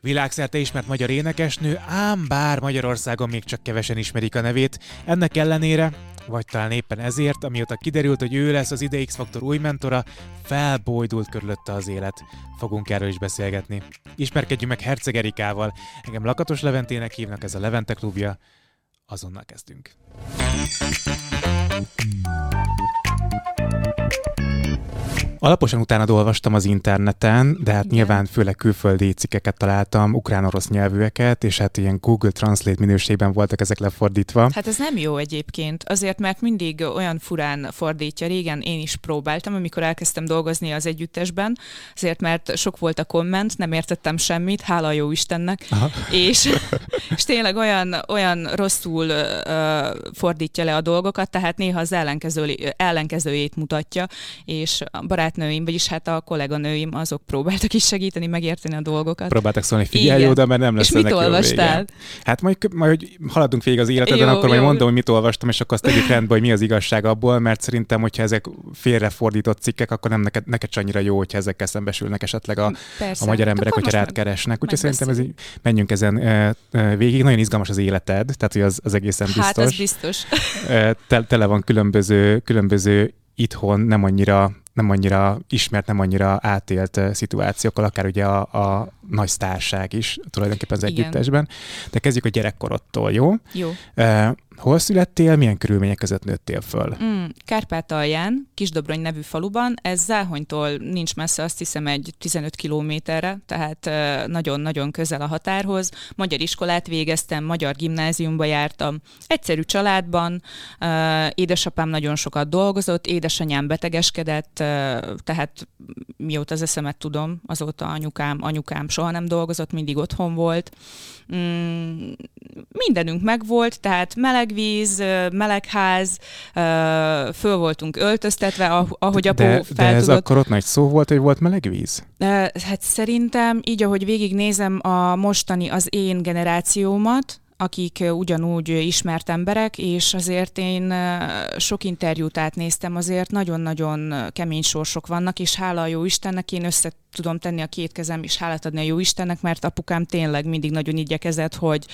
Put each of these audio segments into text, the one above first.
Világszerte ismert magyar énekesnő, ám bár Magyarországon még csak kevesen ismerik a nevét, ennek ellenére, vagy talán éppen ezért, amióta kiderült, hogy ő lesz az ide X-Faktor új mentora, felbojdult körülötte az élet. Fogunk erről is beszélgetni. Ismerkedjünk meg Herceg Erikával. Engem Lakatos Leventének hívnak, ez a Levente klubja. Azonnal kezdünk. Alaposan utána olvastam az interneten, de hát Igen. nyilván főleg külföldi cikkeket találtam, ukrán-orosz nyelvűeket, és hát ilyen Google Translate minőségben voltak ezek lefordítva. Hát ez nem jó egyébként, azért mert mindig olyan furán fordítja. Régen én is próbáltam, amikor elkezdtem dolgozni az együttesben, azért mert sok volt a komment, nem értettem semmit, hála jó Istennek, és, és tényleg olyan, olyan rosszul uh, fordítja le a dolgokat, tehát néha az ellenkező, ellenkezőjét mutatja, és barát barátnőim, vagyis hát a kolléganőim, azok próbáltak is segíteni, megérteni a dolgokat. Próbáltak szólni, figyelj jó, de mert nem lesz És mit olvastál? Hát majd, majd hogy haladunk végig az életeden, jó, akkor jó. majd mondom, hogy mit olvastam, és akkor azt tegyük rendbe, hogy mi az igazság abból, mert szerintem, hogyha ezek félrefordított cikkek, akkor nem neked, neked sem annyira jó, hogyha ezekkel szembesülnek esetleg a, a magyar emberek, hogyha rád keresnek. Úgyhogy szerintem ez így, menjünk ezen végig. Nagyon izgalmas az életed, tehát hogy az, az egészen biztos. Hát ez biztos. Tele van különböző, különböző itthon nem annyira nem annyira ismert, nem annyira átélt szituációkkal, akár ugye a, a nagy sztárság is tulajdonképpen az Igen. együttesben. De kezdjük a gyerekkorodtól, jó? Jó. Hol születtél, milyen körülmények között nőttél föl? Mm, Kárpátalján, Kisdobrony nevű faluban, ez Záhonytól nincs messze, azt hiszem egy 15 kilométerre, tehát nagyon-nagyon közel a határhoz. Magyar iskolát végeztem, magyar gimnáziumba jártam, egyszerű családban, édesapám nagyon sokat dolgozott, édesanyám betegeskedett, tehát mióta az eszemet tudom, azóta anyukám, anyukám soha nem dolgozott, mindig otthon volt. Mm, mindenünk megvolt, tehát meleg víz, meleg ház, föl voltunk öltöztetve, ahogy apu de, fel de ez tudott. akkor ott nagy szó volt, hogy volt meleg víz? Hát szerintem, így ahogy végignézem a mostani az én generációmat, akik ugyanúgy ismert emberek, és azért én sok interjút átnéztem, azért nagyon-nagyon kemény sorsok vannak, és hála a jó Istennek én össze tudom tenni a két kezem, és hálát adni a jó Istennek, mert apukám tényleg mindig nagyon igyekezett, hogy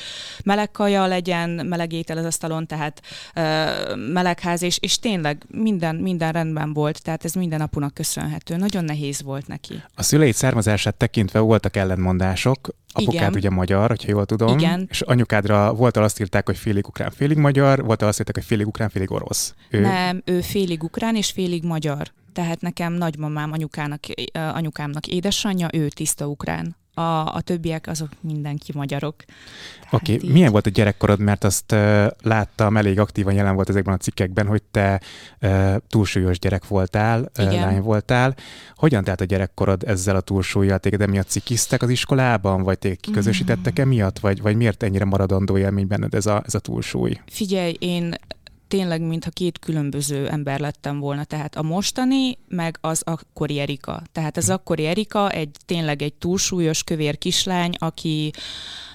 meleg kaja legyen, meleg étel az asztalon, tehát uh, melegház, és, és tényleg minden, minden rendben volt, tehát ez minden apunak köszönhető. Nagyon nehéz volt neki. A szüleid származását tekintve voltak ellentmondások. Apukád Igen. ugye magyar, hogyha jól tudom. Igen. És anyukádra volt azt írták, hogy félig ukrán, félig magyar, volt azt írták, hogy félig ukrán, félig orosz. Ő... Nem, ő félig ukrán és félig magyar tehát nekem nagymamám anyukának, anyukámnak édesanyja, ő tiszta ukrán. A, a többiek azok mindenki magyarok. Oké, okay. milyen volt a gyerekkorod, mert azt uh, láttam, elég aktívan jelen volt ezekben a cikkekben, hogy te uh, túlsúlyos gyerek voltál, uh, lány voltál. Hogyan telt a gyerekkorod ezzel a túlsúlyjal? Téged emiatt cikiztek az iskolában, vagy téged kiközösítettek mm. emiatt, vagy, vagy miért ennyire maradandó élmény benned ez a, ez a túlsúly? Figyelj, én tényleg, mintha két különböző ember lettem volna. Tehát a mostani, meg az akkori Erika. Tehát az akkori Erika egy tényleg egy túlsúlyos kövér kislány, aki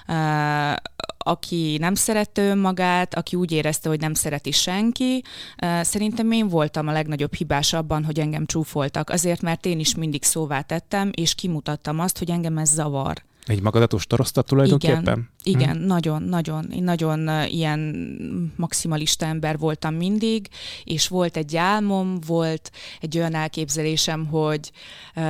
uh, aki nem szerette önmagát, aki úgy érezte, hogy nem szereti senki. Szerintem én voltam a legnagyobb hibás abban, hogy engem csúfoltak, azért, mert én is mindig szóvá tettem, és kimutattam azt, hogy engem ez zavar. Egy magadat ostoroztat tulajdonképpen? Igen, igen hm. nagyon, nagyon. Én nagyon ilyen maximalista ember voltam mindig, és volt egy álmom, volt egy olyan elképzelésem, hogy uh,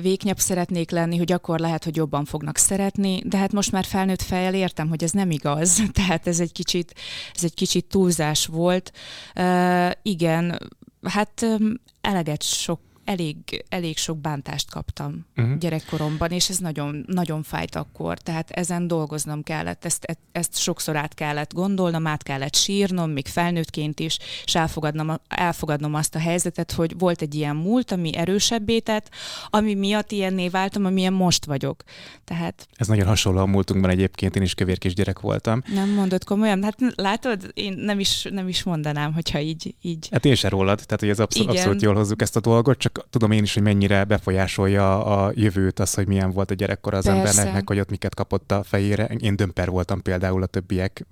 véknyabb szeretnék lenni, hogy akkor lehet, hogy jobban fognak szeretni, de hát most már felnőtt fejjel értem, hogy ez nem igaz, tehát ez egy kicsit, ez egy kicsit túlzás volt. Uh, igen, hát um, eleget sok elég, elég sok bántást kaptam uh-huh. gyerekkoromban, és ez nagyon, nagyon fájt akkor. Tehát ezen dolgoznom kellett, ezt, e, ezt sokszor át kellett gondolnom, át kellett sírnom, még felnőttként is, és elfogadnom, elfogadnom azt a helyzetet, hogy volt egy ilyen múlt, ami erősebbé tett, ami miatt ilyenné váltam, amilyen most vagyok. Tehát... Ez nagyon hasonló a múltunkban egyébként, én is kövér gyerek voltam. Nem mondod komolyan? Hát látod, én nem is, nem is mondanám, hogyha így... így... Hát én se rólad, tehát hogy ez abszol- abszolút jól hozzuk ezt a dolgot, csak tudom én is, hogy mennyire befolyásolja a jövőt az, hogy milyen volt a gyerekkor az Persze. embernek, meg hogy ott miket kapott a fejére. Én dömper voltam például a többiek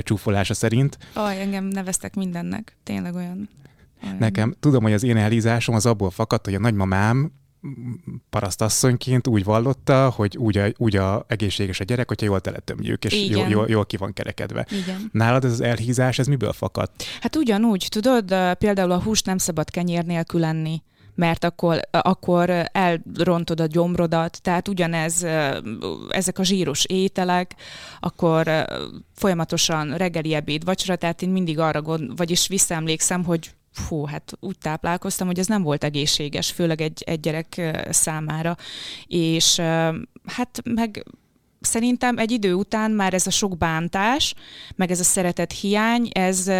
csúfolása szerint. Aj, engem neveztek mindennek. Tényleg olyan. olyan. Nekem, tudom, hogy az én elhízásom az abból fakadt, hogy a nagymamám parasztasszonyként úgy vallotta, hogy úgy a, úgy a egészséges a gyerek, hogyha jól teletömjük, és jól, jól, jól ki van kerekedve. Igen. Nálad ez az elhízás, ez miből fakadt? Hát ugyanúgy, tudod, például a húst nem szabad kenyér nélkül enni mert akkor, akkor elrontod a gyomrodat, tehát ugyanez, ezek a zsíros ételek, akkor folyamatosan reggeli, ebéd, vacsora, tehát én mindig arra gond, vagyis visszaemlékszem, hogy fú, hát úgy táplálkoztam, hogy ez nem volt egészséges, főleg egy, egy gyerek számára. És hát meg szerintem egy idő után már ez a sok bántás, meg ez a szeretet hiány, ez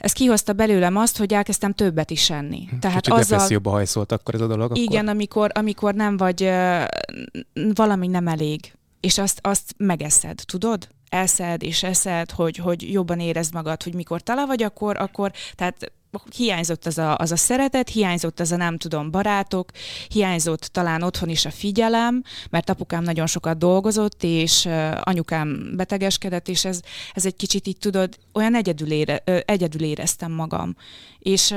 ez kihozta belőlem azt, hogy elkezdtem többet is enni. Hm, Tehát Kicsit azzal, depresszióba hajszolt akkor ez a dolog? Igen, akkor? amikor, amikor nem vagy, valami nem elég, és azt, azt megeszed, tudod? Eszed és eszed, hogy, hogy jobban érezd magad, hogy mikor tala vagy, akkor, akkor tehát hiányzott az a, az a szeretet, hiányzott az a nem tudom barátok, hiányzott talán otthon is a figyelem, mert apukám nagyon sokat dolgozott, és anyukám betegeskedett, és ez, ez egy kicsit így tudod, olyan egyedül, ére, egyedül éreztem magam. És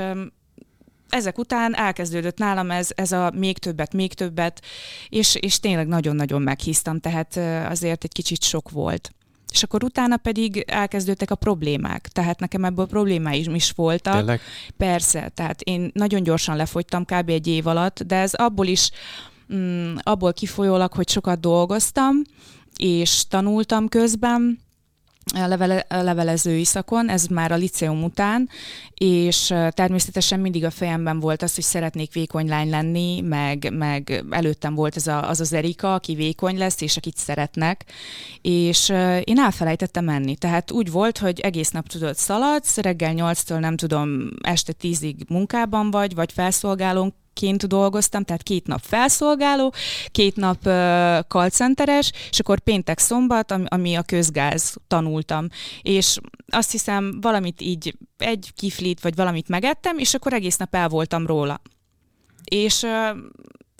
ezek után elkezdődött nálam ez, ez a még többet, még többet, és, és tényleg nagyon-nagyon meghíztam, tehát azért egy kicsit sok volt és akkor utána pedig elkezdődtek a problémák. Tehát nekem ebből problémáim is voltak. Tényleg? Persze, tehát én nagyon gyorsan lefogytam kb. egy év alatt, de ez abból is, mm, abból kifolyólag, hogy sokat dolgoztam, és tanultam közben, levele, levelező iszakon, ez már a liceum után, és természetesen mindig a fejemben volt az, hogy szeretnék vékony lány lenni, meg, meg előttem volt ez a, az az Erika, aki vékony lesz, és akit szeretnek, és én elfelejtettem menni. Tehát úgy volt, hogy egész nap tudod szaladsz, reggel 8-tól nem tudom, este 10-ig munkában vagy, vagy felszolgálónk, ként dolgoztam, tehát két nap felszolgáló, két nap uh, callcenteres, és akkor péntek szombat, ami, ami a közgáz tanultam. És azt hiszem valamit így, egy kiflit, vagy valamit megettem, és akkor egész nap el voltam róla. És uh,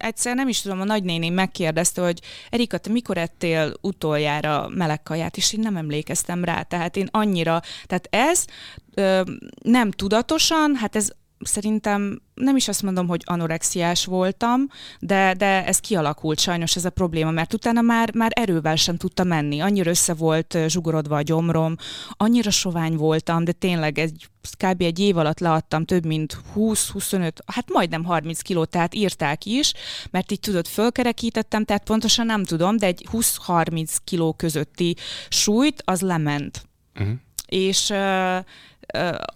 egyszer nem is tudom, a nagynéném megkérdezte, hogy Erika, te mikor ettél utoljára meleg kaját, és én nem emlékeztem rá. Tehát én annyira, tehát ez ö, nem tudatosan, hát ez szerintem nem is azt mondom, hogy anorexiás voltam, de, de ez kialakult sajnos ez a probléma, mert utána már, már erővel sem tudta menni. Annyira össze volt zsugorodva a gyomrom, annyira sovány voltam, de tényleg egy, kb. egy év alatt leadtam több mint 20-25, hát majdnem 30 kilót, tehát írták is, mert így tudod, fölkerekítettem, tehát pontosan nem tudom, de egy 20-30 kiló közötti súlyt az lement. Uh-huh. És uh,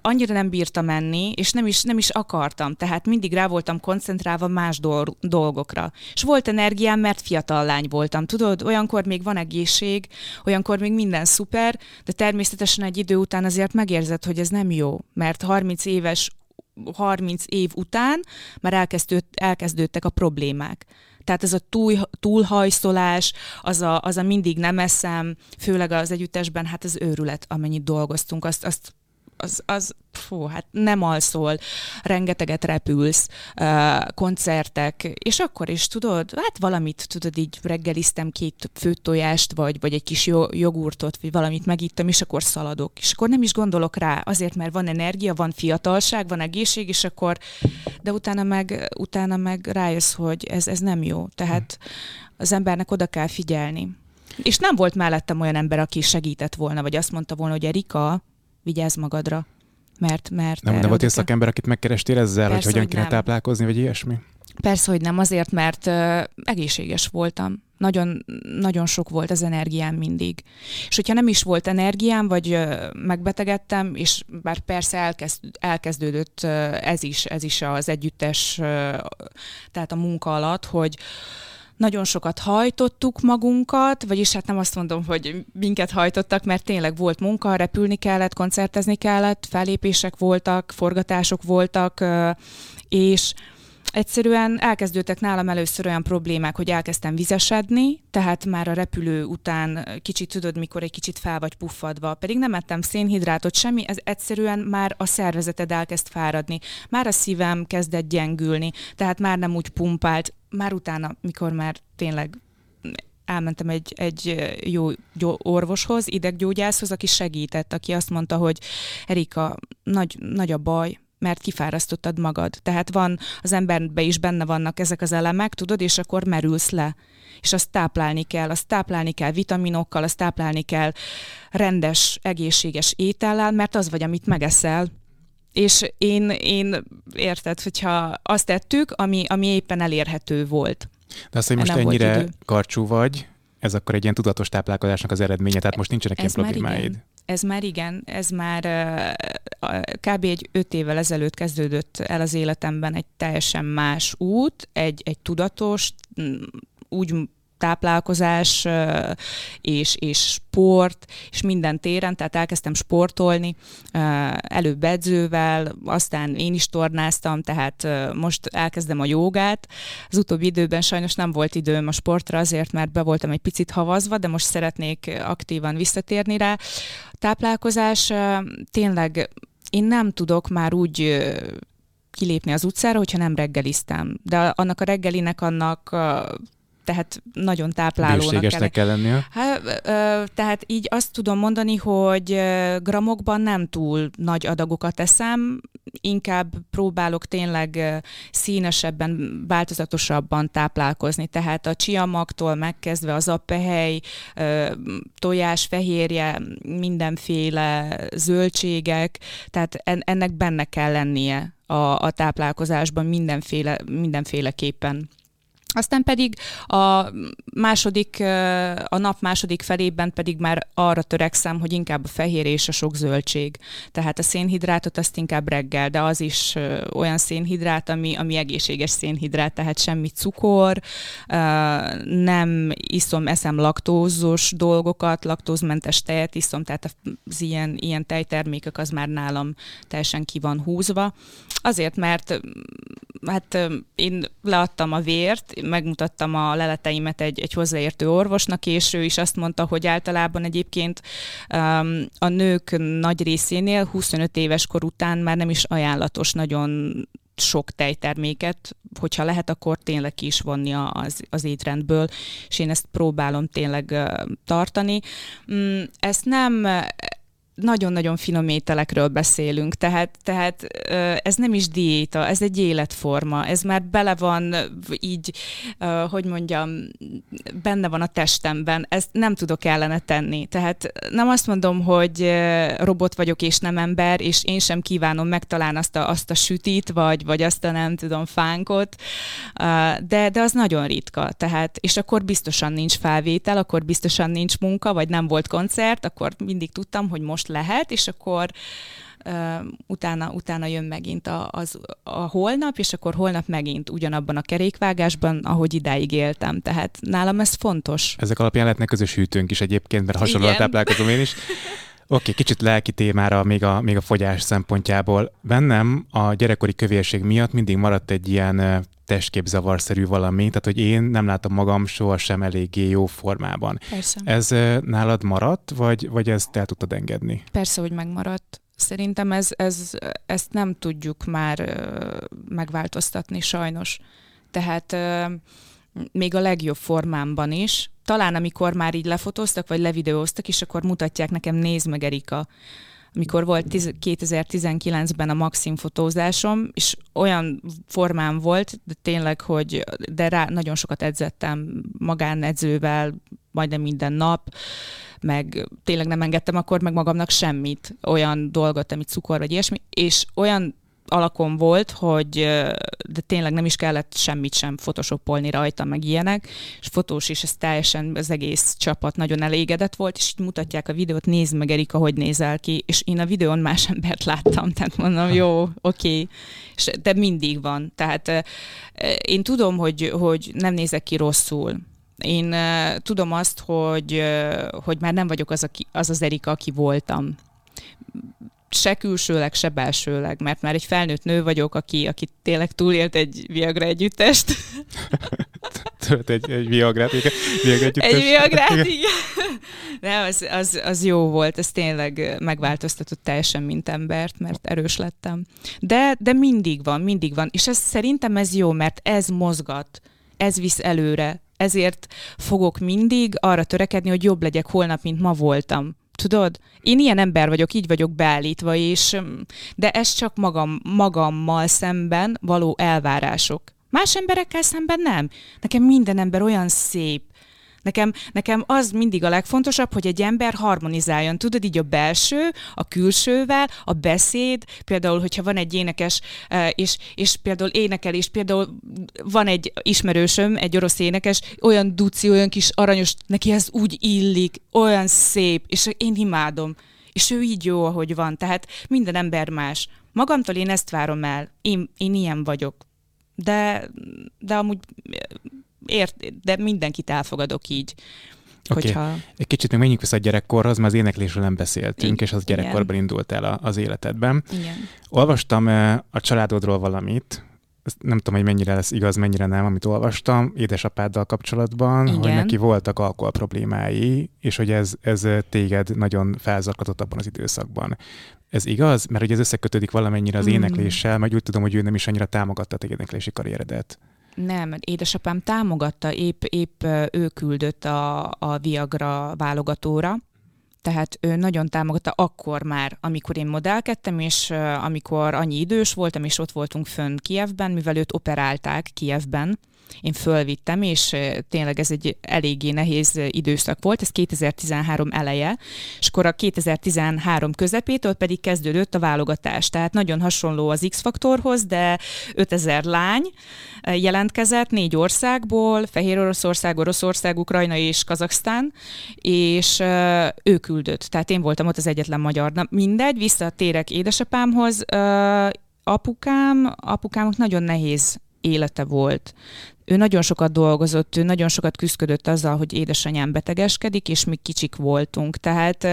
annyira nem bírtam menni, és nem is, nem is akartam, tehát mindig rá voltam koncentrálva más dolgokra. És volt energiám, mert fiatal lány voltam, tudod, olyankor még van egészség, olyankor még minden szuper, de természetesen egy idő után azért megérzed, hogy ez nem jó, mert 30 éves 30 év után már elkezdőd, elkezdődtek a problémák. Tehát ez a túl, túlhajszolás, az a, az a mindig nem eszem, főleg az együttesben, hát az őrület, amennyit dolgoztunk, azt, azt az, az fú, hát nem alszol, rengeteget repülsz, koncertek, és akkor is tudod, hát valamit tudod, így reggeliztem két főtojást, vagy, vagy egy kis jogurtot, vagy valamit megittem, és akkor szaladok. És akkor nem is gondolok rá, azért, mert van energia, van fiatalság, van egészség, és akkor, de utána meg, utána meg rájössz, hogy ez, ez nem jó. Tehát az embernek oda kell figyelni. És nem volt mellettem olyan ember, aki segített volna, vagy azt mondta volna, hogy Erika, vigyázz magadra. Mert, mert nem, nem volt egy szakember, akit megkerestél ezzel, Persze, hogy hogyan hogy kéne nem. táplálkozni, vagy ilyesmi? Persze, hogy nem, azért, mert uh, egészséges voltam. Nagyon, nagyon sok volt az energiám mindig. És hogyha nem is volt energiám, vagy uh, megbetegedtem, és bár persze elkezd, elkezdődött uh, ez is, ez is az együttes, uh, tehát a munka alatt, hogy nagyon sokat hajtottuk magunkat, vagyis hát nem azt mondom, hogy minket hajtottak, mert tényleg volt munka, repülni kellett, koncertezni kellett, fellépések voltak, forgatások voltak, és egyszerűen elkezdődtek nálam először olyan problémák, hogy elkezdtem vizesedni, tehát már a repülő után kicsit tudod, mikor egy kicsit fel vagy puffadva, pedig nem ettem szénhidrátot, semmi, ez egyszerűen már a szervezeted elkezd fáradni, már a szívem kezdett gyengülni, tehát már nem úgy pumpált, már utána, mikor már tényleg elmentem egy, egy jó, orvoshoz, ideggyógyászhoz, aki segített, aki azt mondta, hogy Erika, nagy, nagy a baj, mert kifárasztottad magad. Tehát van, az emberben is benne vannak ezek az elemek, tudod, és akkor merülsz le. És azt táplálni kell, azt táplálni kell vitaminokkal, azt táplálni kell rendes, egészséges étellel, mert az vagy, amit megeszel. És én, én érted, hogyha azt tettük, ami, ami éppen elérhető volt. De azt, hogy most ennyire karcsú vagy, ez akkor egy ilyen tudatos táplálkozásnak az eredménye, tehát most nincsenek ez ilyen problémáid. Ez már igen, ez már kb. egy öt évvel ezelőtt kezdődött el az életemben egy teljesen más út, egy, egy tudatos, úgy táplálkozás és, és sport, és minden téren, tehát elkezdtem sportolni, előbb edzővel, aztán én is tornáztam, tehát most elkezdem a jogát. Az utóbbi időben sajnos nem volt időm a sportra azért, mert be voltam egy picit havazva, de most szeretnék aktívan visszatérni rá. Táplálkozás tényleg én nem tudok már úgy kilépni az utcára, hogyha nem reggeliztem. De annak a reggelinek annak tehát nagyon táplálónak kell. kell lennie. Hát, tehát így azt tudom mondani, hogy gramokban nem túl nagy adagokat eszem, inkább próbálok tényleg színesebben, változatosabban táplálkozni. Tehát a csiamagtól megkezdve az appehely, tojás, fehérje, mindenféle zöldségek, tehát ennek benne kell lennie a, a táplálkozásban mindenféle, mindenféleképpen. Aztán pedig a második, a nap második felében pedig már arra törekszem, hogy inkább a fehér és a sok zöldség. Tehát a szénhidrátot azt inkább reggel, de az is olyan szénhidrát, ami, ami egészséges szénhidrát, tehát semmi cukor, nem iszom, eszem laktózos dolgokat, laktózmentes tejet iszom, tehát az ilyen, ilyen tejtermékek az már nálam teljesen ki van húzva. Azért, mert hát én leadtam a vért, megmutattam a leleteimet egy, egy hozzáértő orvosnak, és ő is azt mondta, hogy általában egyébként a nők nagy részénél 25 éves kor után már nem is ajánlatos nagyon sok tejterméket, hogyha lehet, akkor tényleg ki is vonni az, az étrendből, és én ezt próbálom tényleg tartani. Mm, ezt nem nagyon-nagyon finom ételekről beszélünk, tehát, tehát ez nem is diéta, ez egy életforma, ez már bele van így, hogy mondjam, benne van a testemben, ezt nem tudok ellene tenni. Tehát nem azt mondom, hogy robot vagyok és nem ember, és én sem kívánom megtalálni azt a, azt a sütit, vagy, vagy azt a nem tudom fánkot, de, de az nagyon ritka. Tehát, és akkor biztosan nincs felvétel, akkor biztosan nincs munka, vagy nem volt koncert, akkor mindig tudtam, hogy most lehet, és akkor utána, utána jön megint a, az, a holnap, és akkor holnap megint ugyanabban a kerékvágásban, ahogy idáig éltem. Tehát nálam ez fontos. Ezek alapján lehetnek közös hűtőnk is egyébként, mert hasonlóan táplálkozom én is. Oké, okay, kicsit lelki témára még a, még a fogyás szempontjából. Bennem a gyerekkori kövérség miatt mindig maradt egy ilyen testképzavarszerű valami, tehát hogy én nem látom magam sohasem eléggé jó formában. Persze. Ez nálad maradt, vagy, vagy ezt el tudtad engedni? Persze, hogy megmaradt. Szerintem ez, ez, ezt nem tudjuk már megváltoztatni sajnos. Tehát még a legjobb formámban is, talán amikor már így lefotóztak, vagy levideóztak, és akkor mutatják nekem, nézd meg Erika, amikor volt 2019-ben a Maxim fotózásom, és olyan formám volt, de tényleg, hogy de rá nagyon sokat edzettem magánedzővel, majdnem minden nap, meg tényleg nem engedtem akkor meg magamnak semmit, olyan dolgot, amit cukor vagy ilyesmi, és olyan alakon volt, hogy de tényleg nem is kellett semmit sem photoshopolni rajta, meg ilyenek, és fotós is, ez teljesen az egész csapat nagyon elégedett volt, és így mutatják a videót, nézd meg Erika, hogy nézel ki, és én a videón más embert láttam, tehát mondom, jó, oké, okay. és de mindig van, tehát én tudom, hogy, hogy nem nézek ki rosszul, én uh, tudom azt, hogy, uh, hogy már nem vagyok az, aki, az az Erika, aki voltam se külsőleg, se belsőleg, mert már egy felnőtt nő vagyok, aki, aki tényleg túlélt egy Viagra együttest. Tölt egy, egy Viagrát, igen. Viagra együttest. Egy Viagrát, igen. igen. Nem, az, az, az jó volt, ez tényleg megváltoztatott teljesen, mint embert, mert erős lettem. De, de mindig van, mindig van, és ez, szerintem ez jó, mert ez mozgat, ez visz előre, ezért fogok mindig arra törekedni, hogy jobb legyek holnap, mint ma voltam Tudod? Én ilyen ember vagyok, így vagyok beállítva, és, de ez csak magam, magammal szemben való elvárások. Más emberekkel szemben nem. Nekem minden ember olyan szép, Nekem, nekem az mindig a legfontosabb, hogy egy ember harmonizáljon. Tudod, így a belső, a külsővel, a beszéd, például, hogyha van egy énekes, eh, és, és például énekel, és például van egy ismerősöm, egy orosz énekes, olyan duci, olyan kis aranyos, neki ez úgy illik, olyan szép, és én imádom. És ő így jó, ahogy van. Tehát minden ember más. Magamtól én ezt várom el. Én, én ilyen vagyok. De, de amúgy ért, de mindenkit elfogadok így. Okay. Hogyha... Egy kicsit még menjünk vissza a gyerekkorhoz, mert az éneklésről nem beszéltünk, Igen. és az gyerekkorban Igen. indult el az életedben. Igen. Olvastam a családodról valamit, nem tudom, hogy mennyire lesz igaz, mennyire nem, amit olvastam, édesapáddal kapcsolatban, Igen. hogy neki voltak alkohol problémái, és hogy ez, ez téged nagyon felzarkatott abban az időszakban. Ez igaz? Mert hogy ez összekötődik valamennyire az mm. énekléssel, meg úgy tudom, hogy ő nem is annyira támogatta a éneklési karrieredet. Nem, édesapám támogatta, épp, épp ő küldött a, a Viagra válogatóra, tehát ő nagyon támogatta akkor már, amikor én modellkedtem, és amikor annyi idős voltam, és ott voltunk fönn Kievben, mivel őt operálták Kievben, én fölvittem, és tényleg ez egy eléggé nehéz időszak volt, ez 2013 eleje, és akkor a 2013 közepétől pedig kezdődött a válogatás. Tehát nagyon hasonló az X-faktorhoz, de 5000 lány jelentkezett négy országból, Fehér Oroszország, Oroszország, Ukrajna és Kazaksztán, és ő küldött. Tehát én voltam ott az egyetlen magyar. Na mindegy, visszatérek édesapámhoz, apukám, apukámok nagyon nehéz élete volt ő nagyon sokat dolgozott, ő nagyon sokat küzdött azzal, hogy édesanyám betegeskedik, és mi kicsik voltunk. Tehát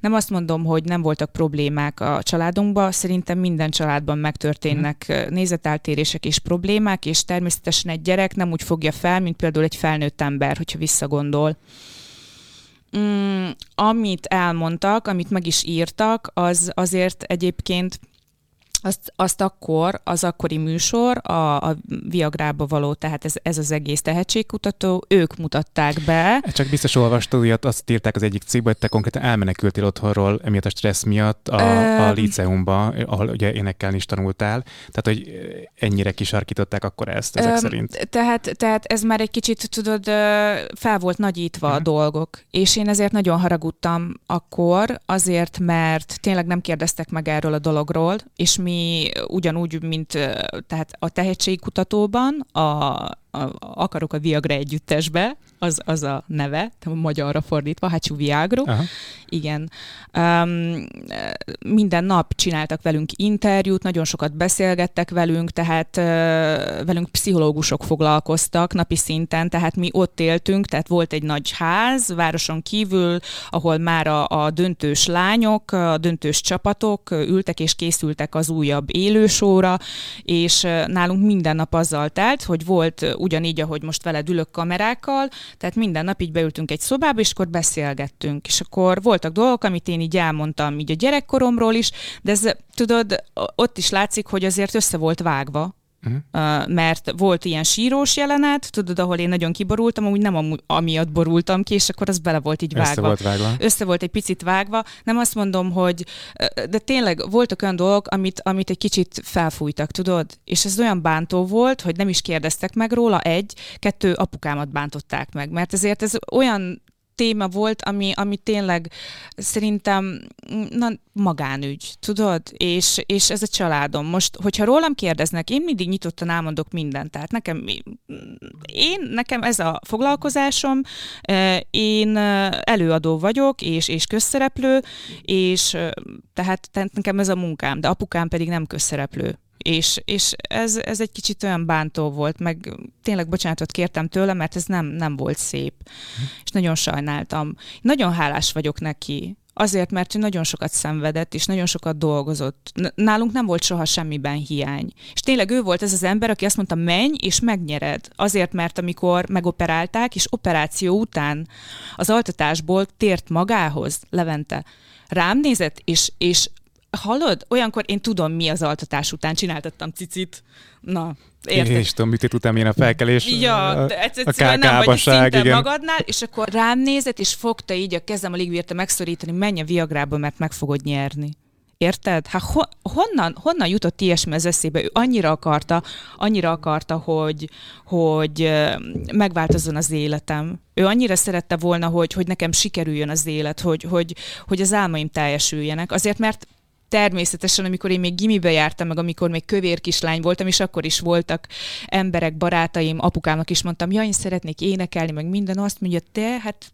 nem azt mondom, hogy nem voltak problémák a családunkban, szerintem minden családban megtörténnek mm. nézeteltérések és problémák, és természetesen egy gyerek nem úgy fogja fel, mint például egy felnőtt ember, hogyha visszagondol. Mm, amit elmondtak, amit meg is írtak, az azért egyébként azt, azt akkor, az akkori műsor, a, a Viagrába való, tehát ez, ez az egész tehetségkutató, ők mutatták be. Csak biztos olvastad, hogy azt írták az egyik cikkben, hogy te konkrétan elmenekültél otthonról, emiatt a stressz miatt a, Ö... a liceumba, ahol ugye énekelni is tanultál, tehát hogy ennyire kisarkították akkor ezt ezek Ö, szerint. Tehát, tehát ez már egy kicsit, tudod, fel volt nagyítva uh-huh. a mhm. dolgok, és én ezért nagyon haragudtam akkor, azért, mert tényleg nem kérdeztek meg erről a dologról, és mi ugyanúgy, mint tehát a tehetségkutatóban, a, a, akarok a Viagra együttesbe, az, az a neve, magyarra fordítva, Hachu Viagro. Aha. Igen. Um, minden nap csináltak velünk interjút, nagyon sokat beszélgettek velünk, tehát uh, velünk pszichológusok foglalkoztak napi szinten, tehát mi ott éltünk, tehát volt egy nagy ház városon kívül, ahol már a, a döntős lányok, a döntős csapatok ültek és készültek az újabb élősóra, és nálunk minden nap azzal telt, hogy volt ugyanígy, ahogy most veled ülök kamerákkal, tehát minden nap így beültünk egy szobába, és akkor beszélgettünk. És akkor voltak dolgok, amit én így elmondtam így a gyerekkoromról is, de ez, tudod, ott is látszik, hogy azért össze volt vágva Uh-huh. mert volt ilyen sírós jelenet, tudod, ahol én nagyon kiborultam, amúgy nem amúgy, amiatt borultam ki, és akkor az bele volt így vágva. Össze volt vágva. Össze volt egy picit vágva. Nem azt mondom, hogy, de tényleg voltak olyan dolgok, amit, amit egy kicsit felfújtak, tudod? És ez olyan bántó volt, hogy nem is kérdeztek meg róla, egy, kettő, apukámat bántották meg, mert ezért ez olyan téma volt, ami, ami tényleg szerintem na, magánügy, tudod? És, és ez a családom. Most, hogyha rólam kérdeznek, én mindig nyitottan elmondok mindent. Tehát nekem, én, nekem ez a foglalkozásom, én előadó vagyok, és, és közszereplő, és tehát, tehát nekem ez a munkám, de apukám pedig nem közszereplő és, és ez, ez egy kicsit olyan bántó volt, meg tényleg bocsánatot kértem tőle, mert ez nem, nem volt szép, hm. és nagyon sajnáltam. Nagyon hálás vagyok neki, Azért, mert ő nagyon sokat szenvedett, és nagyon sokat dolgozott. Nálunk nem volt soha semmiben hiány. És tényleg ő volt ez az ember, aki azt mondta, menj és megnyered. Azért, mert amikor megoperálták, és operáció után az altatásból tért magához, Levente, rám nézett, és, és hallod? Olyankor én tudom, mi az altatás után csináltattam cicit. Na, érted? Én is tudom, mit után milyen a felkelés. Ja, a, de egyszerűen nem vagy szinte igen. magadnál, és akkor rám nézett, és fogta így a kezem, alig bírta megszorítani, menj a viagrába, mert meg fogod nyerni. Érted? Hát ho, honnan, honnan jutott ilyesmi az eszébe? Ő annyira akarta, annyira akarta, hogy, hogy megváltozzon az életem. Ő annyira szerette volna, hogy, hogy nekem sikerüljön az élet, hogy, hogy, hogy az álmaim teljesüljenek. Azért, mert természetesen, amikor én még gimibe jártam, meg amikor még kövér kislány voltam, és akkor is voltak emberek, barátaim, apukámnak is mondtam, ja, én szeretnék énekelni, meg minden, azt mondja, te, hát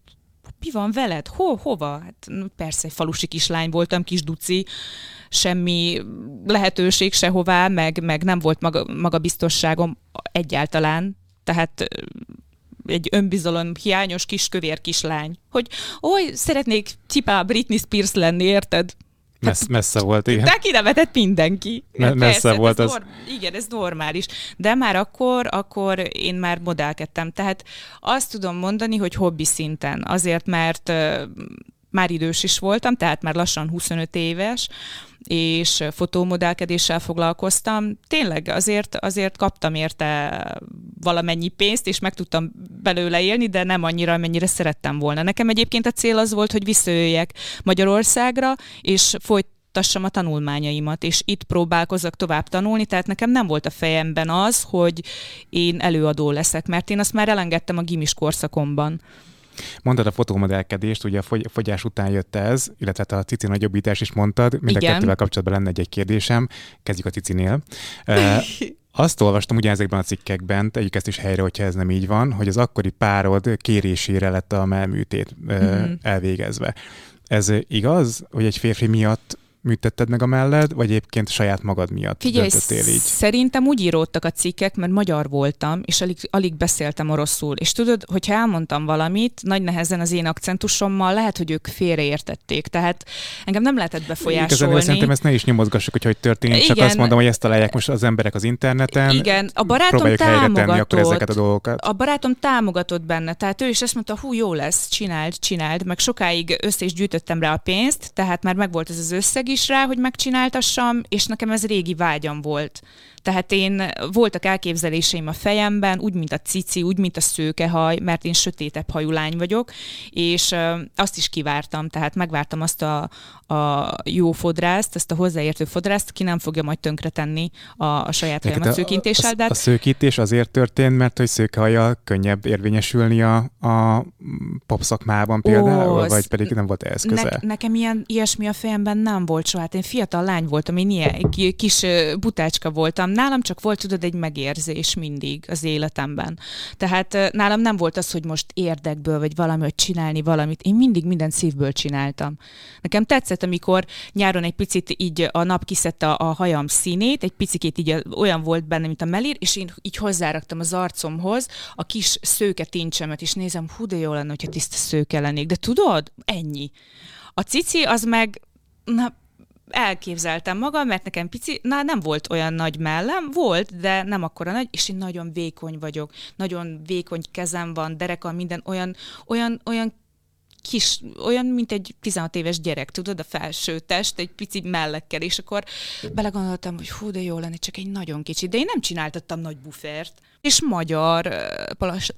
mi van veled? Ho, hova? Hát persze, egy falusi kislány voltam, kis duci, semmi lehetőség sehová, meg, meg nem volt maga, magabiztosságom egyáltalán. Tehát egy önbizalom hiányos kis kövér kislány, hogy oly, szeretnék tipá Britney Spears lenni, érted? Messz, messze volt, igen. De kinevetett mindenki. Me- messze Persze, volt az. Norm- igen, ez normális. De már akkor, akkor én már modellkedtem. Tehát azt tudom mondani, hogy hobbi szinten. Azért, mert már idős is voltam, tehát már lassan 25 éves, és fotómodellkedéssel foglalkoztam. Tényleg azért, azért kaptam érte valamennyi pénzt, és meg tudtam belőle élni, de nem annyira, amennyire szerettem volna. Nekem egyébként a cél az volt, hogy visszajöjjek Magyarországra, és folyt folytassam a tanulmányaimat, és itt próbálkozok tovább tanulni, tehát nekem nem volt a fejemben az, hogy én előadó leszek, mert én azt már elengedtem a gimis korszakomban. Mondtad a fotómodellkedést, ugye a fogyás után jött ez, illetve hát a cici nagyobbítás is mondtad. Mind Igen. a kettővel kapcsolatban lenne egy-egy kérdésem. Kezdjük a cicinél. Azt olvastam ugye ezekben a cikkekben, tegyük ezt is helyre, hogyha ez nem így van, hogy az akkori párod kérésére lett a melműtét mm. elvégezve. Ez igaz, hogy egy férfi miatt műtetted meg a melled, vagy egyébként saját magad miatt Figyelj, döntöttél így? szerintem úgy íródtak a cikkek, mert magyar voltam, és alig, alig beszéltem oroszul. És tudod, hogyha elmondtam valamit, nagy nehezen az én akcentusommal, lehet, hogy ők félreértették. Tehát engem nem lehetett befolyásolni. Igazán szerintem ezt ne is nyomozgassuk, hogy hogy történik, Igen. csak azt mondom, hogy ezt találják most az emberek az interneten. Igen, a barátom támogatott. akkor ezeket a dolgokat. A barátom támogatott benne, tehát ő is azt mondta, hú, jó lesz, csináld, csináld, meg sokáig össze is gyűjtöttem rá a pénzt, tehát már megvolt ez az összeg is rá, hogy megcsináltassam, és nekem ez régi vágyam volt. Tehát én voltak elképzeléseim a fejemben, úgy, mint a cici, úgy, mint a szőkehaj, mert én sötétebb hajú lány vagyok, és azt is kivártam, tehát megvártam azt a, a jó fodrászt, ezt a hozzáértő fodrászt, ki nem fogja majd tönkretenni a, a saját fejemet szőkítéssel. A, a, a szőkítés azért történt, mert hogy szőkehajjal könnyebb érvényesülni a, a pop szakmában például, Ó, vagy pedig nem volt eszköze? Ne, nekem ilyen, ilyesmi a fejemben nem volt soha. Hát én fiatal lány voltam, én ilyen kis butácska voltam, nálam csak volt, tudod, egy megérzés mindig az életemben. Tehát nálam nem volt az, hogy most érdekből, vagy valami, hogy csinálni valamit. Én mindig minden szívből csináltam. Nekem tetszett, amikor nyáron egy picit így a nap kiszedte a, hajam színét, egy picit így olyan volt benne, mint a melír, és én így hozzáraktam az arcomhoz a kis szőke tincsemet, és nézem, hú, de jó lenne, hogyha tiszta szőke lennék. De tudod, ennyi. A cici az meg, na, elképzeltem magam, mert nekem pici, na nem volt olyan nagy mellem, volt, de nem akkora nagy, és én nagyon vékony vagyok, nagyon vékony kezem van, derekam, minden olyan, olyan, olyan kis, olyan, mint egy 16 éves gyerek, tudod, a felső test, egy pici mellekkel, és akkor belegondoltam, hogy hú, de jó lenne, csak egy nagyon kicsi, de én nem csináltattam nagy bufert. És magyar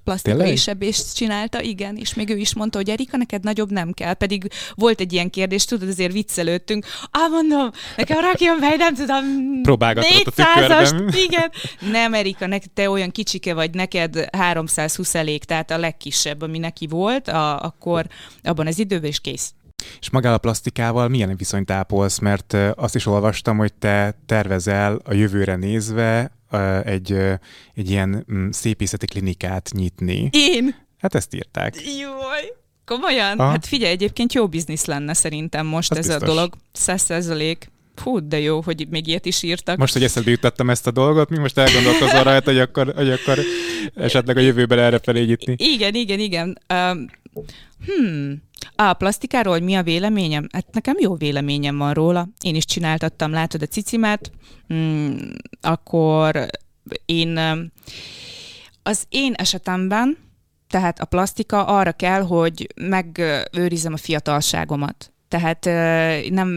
plastikai sebést csinálta, igen, és még ő is mondta, hogy Erika, neked nagyobb nem kell, pedig volt egy ilyen kérdés, tudod, azért viccelődtünk, á, mondom, nekem rakjon be, nem tudom, Próbálgatott a tükörben. igen. Nem, Erika, neked, te olyan kicsike vagy, neked 320 elég, tehát a legkisebb, ami neki volt, a, akkor abban az időben is kész. És magával a plastikával milyen viszonyt ápolsz? Mert azt is olvastam, hogy te tervezel a jövőre nézve egy, egy ilyen mm, szépészeti klinikát nyitni. Én? Hát ezt írták. Jaj. Komolyan? Aha. Hát figyelj, egyébként jó biznisz lenne szerintem most Az ez biztos. a dolog. Százszerzelék. Hú, de jó, hogy még ilyet is írtak. Most, hogy eszedbe jutottam ezt a dolgot, mi most elgondolkozol rajta, hogy akkor, hogy akkor esetleg a jövőben erre felé nyitni. Igen, igen, igen. Um, hmm. A plastikáról, mi a véleményem? Hát nekem jó véleményem van róla. Én is csináltattam, látod a cicimet, hmm, akkor én az én esetemben, tehát a plastika arra kell, hogy megőrizem a fiatalságomat. Tehát nem...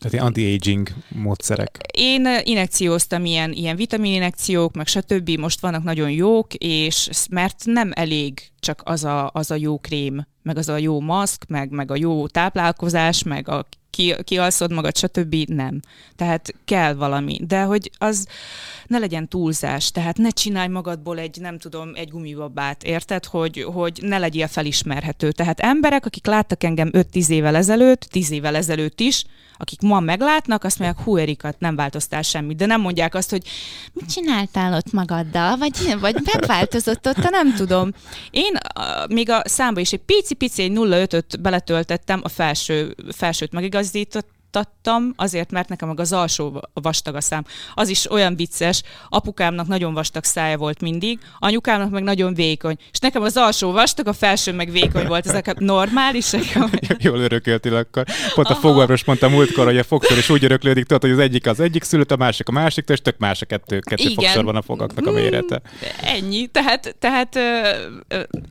Tehát anti-aging módszerek. Én inekcióztam ilyen, ilyen vitamininekciók, meg stb. Most vannak nagyon jók, és mert nem elég csak az a, az a jó krém, meg az a jó maszk, meg, meg a jó táplálkozás, meg a ki, kialszod magad, stb. Nem. Tehát kell valami. De hogy az ne legyen túlzás, tehát ne csinálj magadból egy, nem tudom, egy gumibabát, érted? Hogy, hogy ne legyél felismerhető. Tehát emberek, akik láttak engem 5-10 évvel ezelőtt, 10 évvel ezelőtt is, akik ma meglátnak, azt mondják, hú, Erikat, nem változtál semmit. De nem mondják azt, hogy mit csináltál ott magaddal, vagy, vagy megváltozott ott, nem tudom. Én még a számba is egy pici-pici, egy 0,5-öt beletöltettem, a felső, felsőt megigazított, tattam, azért, mert nekem meg az alsó vastag a szám. Az is olyan vicces, apukámnak nagyon vastag szája volt mindig, anyukámnak meg nagyon vékony. És nekem az alsó vastag, a felső meg vékony volt. Ezek normálisak. Jól örököltél akkor. Pont a fogorvos mondta múltkor, hogy a fogszor is úgy öröklődik, tudod, hogy az egyik az egyik szülött, a másik a másik, és tök más a kettő, kettő Igen. fogszor van a fogaknak a mm, mérete. Ennyi. Tehát, tehát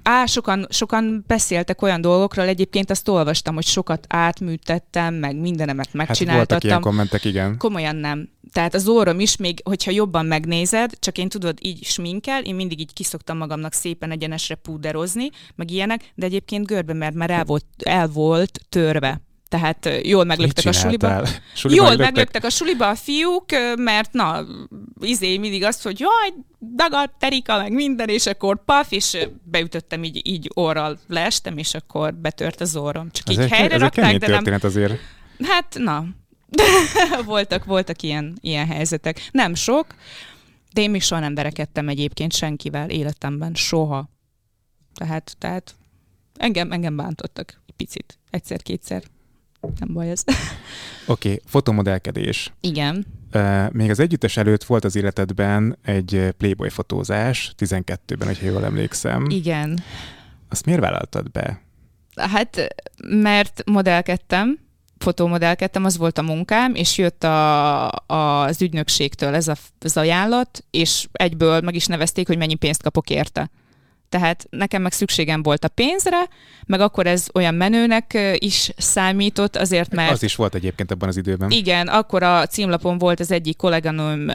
á, sokan, sokan beszéltek olyan dolgokról, egyébként azt olvastam, hogy sokat átműtettem, meg mindenemet megcsináltattam. Hát voltak ilyen kommentek, igen. Komolyan nem. Tehát az orrom is, még hogyha jobban megnézed, csak én tudod, így sminkel, én mindig így kiszoktam magamnak szépen egyenesre púderozni, meg ilyenek, de egyébként görbe, mert már el volt, el volt törve. Tehát jól meglöktek a suliba. suliba jól meglöktek a suliba a fiúk, mert na, izé mindig azt, hogy jaj, dagadt, terika, meg minden, és akkor paf, és beütöttem így, így orral leestem, és akkor betört az orrom. Csak ez így egy, helyre ez rakták, de nem... azért. Hát, na, voltak, voltak ilyen, ilyen helyzetek. Nem sok, de én még soha nem verekedtem egyébként senkivel életemben. Soha. Tehát, tehát engem, engem bántottak egy picit. Egyszer-kétszer. Nem baj ez. Oké, okay, fotomodellkedés. Igen. Még az együttes előtt volt az életedben egy Playboy fotózás, 12-ben, hogyha jól emlékszem. Igen. Azt miért vállaltad be? Hát, mert modellkedtem, fotómodellkedtem, az volt a munkám, és jött a, a, az ügynökségtől ez a, az ajánlat, és egyből meg is nevezték, hogy mennyi pénzt kapok érte. Tehát nekem meg szükségem volt a pénzre, meg akkor ez olyan menőnek is számított, azért mert... Az is volt egyébként abban az időben. Igen, akkor a címlapon volt az egyik kolléganőm,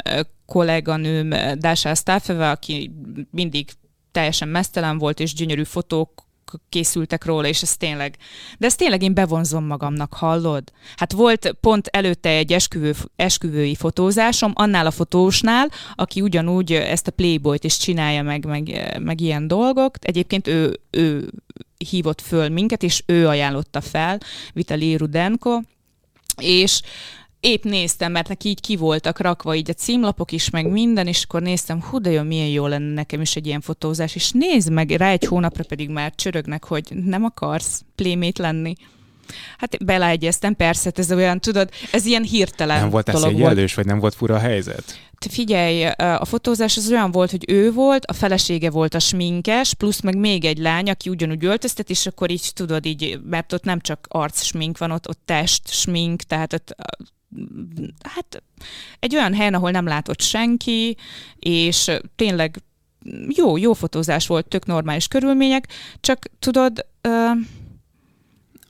kolléganőm Dása Sztáfeve, aki mindig teljesen mesztelen volt, és gyönyörű fotók készültek róla, és ez tényleg, de ezt tényleg én bevonzom magamnak, hallod? Hát volt pont előtte egy esküvő, esküvői fotózásom, annál a fotósnál, aki ugyanúgy ezt a Playboyt is csinálja meg, meg, meg ilyen dolgok. Egyébként ő, ő hívott föl minket, és ő ajánlotta fel, Vitali Rudenko, és épp néztem, mert neki így ki voltak rakva így a címlapok is, meg minden, és akkor néztem, hú, de jó, milyen jó lenne nekem is egy ilyen fotózás, és nézd meg, rá egy hónapra pedig már csörögnek, hogy nem akarsz plémét lenni. Hát beleegyeztem, persze, ez olyan, tudod, ez ilyen hirtelen Nem volt ez egy vagy nem volt fura a helyzet? Te figyelj, a fotózás az olyan volt, hogy ő volt, a felesége volt a sminkes, plusz meg még egy lány, aki ugyanúgy öltöztet, és akkor így tudod így, mert ott nem csak arc smink van, ott, ott test smink, tehát ott hát egy olyan helyen, ahol nem látott senki, és tényleg jó, jó fotózás volt, tök normális körülmények, csak tudod,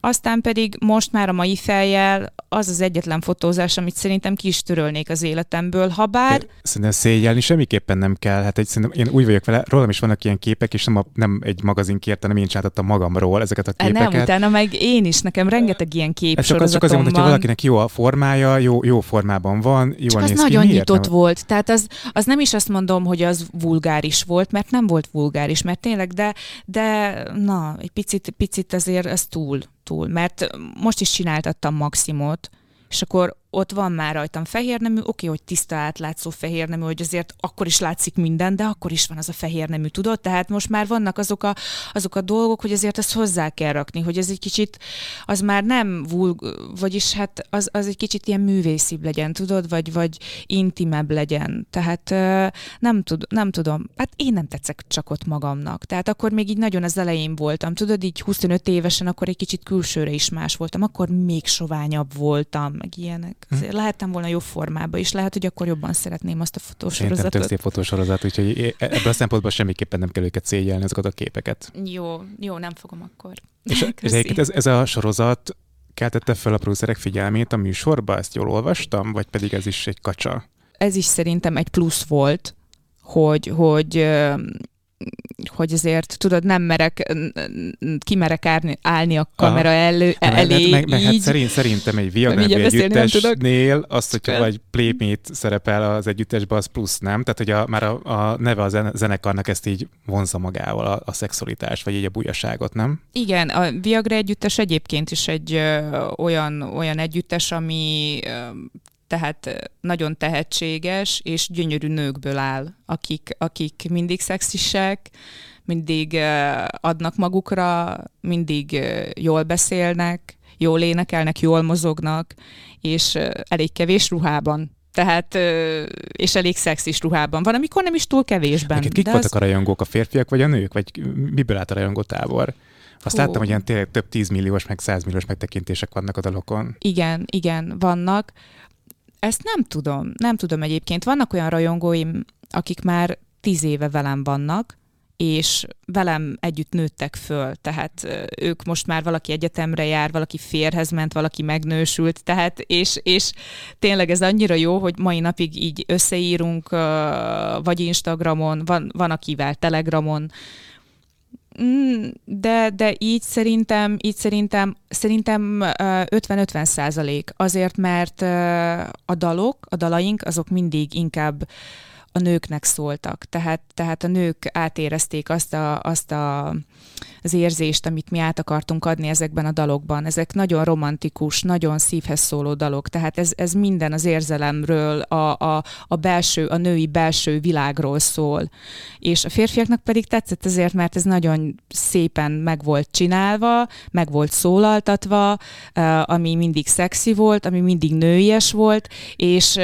aztán pedig most már a mai fejjel az az egyetlen fotózás, amit szerintem ki is törölnék az életemből, ha bár... Szerintem szégyelni semmiképpen nem kell. Hát egy, szerintem én úgy vagyok vele, rólam is vannak ilyen képek, és nem, a, nem egy magazin kérte, nem én csináltattam magamról ezeket a képeket. Nem, utána meg én is, nekem rengeteg ilyen kép csak, az, csak azért mondom, hogy valakinek jó a formája, jó, jó formában van, jó csak az néz nagyon ki, nyitott nem? volt. Tehát az, az nem is azt mondom, hogy az vulgáris volt, mert nem volt vulgáris, mert tényleg, de, de na, egy picit, picit azért ez túl túl, mert most is csináltattam maximumot, és akkor ott van már rajtam fehér nemű, oké, hogy tiszta átlátszó fehér nemű, hogy azért akkor is látszik minden, de akkor is van az a fehér nemű, tudod? Tehát most már vannak azok a, azok a dolgok, hogy azért ezt hozzá kell rakni, hogy ez egy kicsit, az már nem vulg, vagyis hát az, az egy kicsit ilyen művészibb legyen, tudod? Vagy, vagy intimebb legyen. Tehát nem, tud, nem tudom, hát én nem tetszek csak ott magamnak. Tehát akkor még így nagyon az elején voltam, tudod, így 25 évesen akkor egy kicsit külsőre is más voltam, akkor még soványabb voltam, meg ilyenek. Hm. Lehettem volna jó formában is, lehet, hogy akkor jobban szeretném azt a fotósorozatot. Szerintem szép fotósorozat, úgyhogy e- ebből a szempontból semmiképpen nem kell őket szégyelni, ezeket a képeket. Jó, jó, nem fogom akkor. És, és ez, ez a sorozat keltette fel a prózerek figyelmét a műsorba, ezt jól olvastam, vagy pedig ez is egy kacsa? Ez is szerintem egy plusz volt, hogy, hogy hogy azért, tudod, nem merek, kimerek állni, állni a kamera elő, elé, meg, meg. Hát szerint, szerintem egy Viagra együttesnél azt, hogyha vagy Playmate szerepel az együttesben, az plusz, nem? Tehát, hogy a, már a, a neve a zenekarnak ezt így vonza magával, a, a szexualitás, vagy így a bujaságot, nem? Igen, a Viagra együttes egyébként is egy ö, olyan, olyan együttes, ami ö, tehát nagyon tehetséges és gyönyörű nőkből áll, akik, akik mindig szexisek, mindig adnak magukra, mindig jól beszélnek, jól énekelnek, jól mozognak, és elég kevés ruhában. Tehát, és elég szexis ruhában. Van, amikor nem is túl kevésben. Neked kik voltak az... a rajongók, a férfiak vagy a nők? Vagy miből állt a rajongó tábor? Azt Hú. láttam, hogy ilyen tényleg több tízmilliós, meg százmilliós megtekintések vannak a dalokon. Igen, igen, vannak. Ezt nem tudom, nem tudom egyébként. Vannak olyan rajongóim, akik már tíz éve velem vannak, és velem együtt nőttek föl, tehát ők most már valaki egyetemre jár, valaki férhez ment, valaki megnősült, tehát és, és tényleg ez annyira jó, hogy mai napig így összeírunk, vagy Instagramon, van, van akivel Telegramon, de, de így szerintem, így szerintem, szerintem 50-50 százalék. Azért, mert a dalok, a dalaink, azok mindig inkább a nőknek szóltak. Tehát, tehát a nők átérezték azt, a, azt a, az érzést, amit mi át akartunk adni ezekben a dalokban. Ezek nagyon romantikus, nagyon szívhez szóló dalok. Tehát ez, ez minden az érzelemről, a, a, a belső, a női belső világról szól. És a férfiaknak pedig tetszett azért, mert ez nagyon szépen meg volt csinálva, meg volt szólaltatva, ami mindig szexi volt, ami mindig nőies volt, és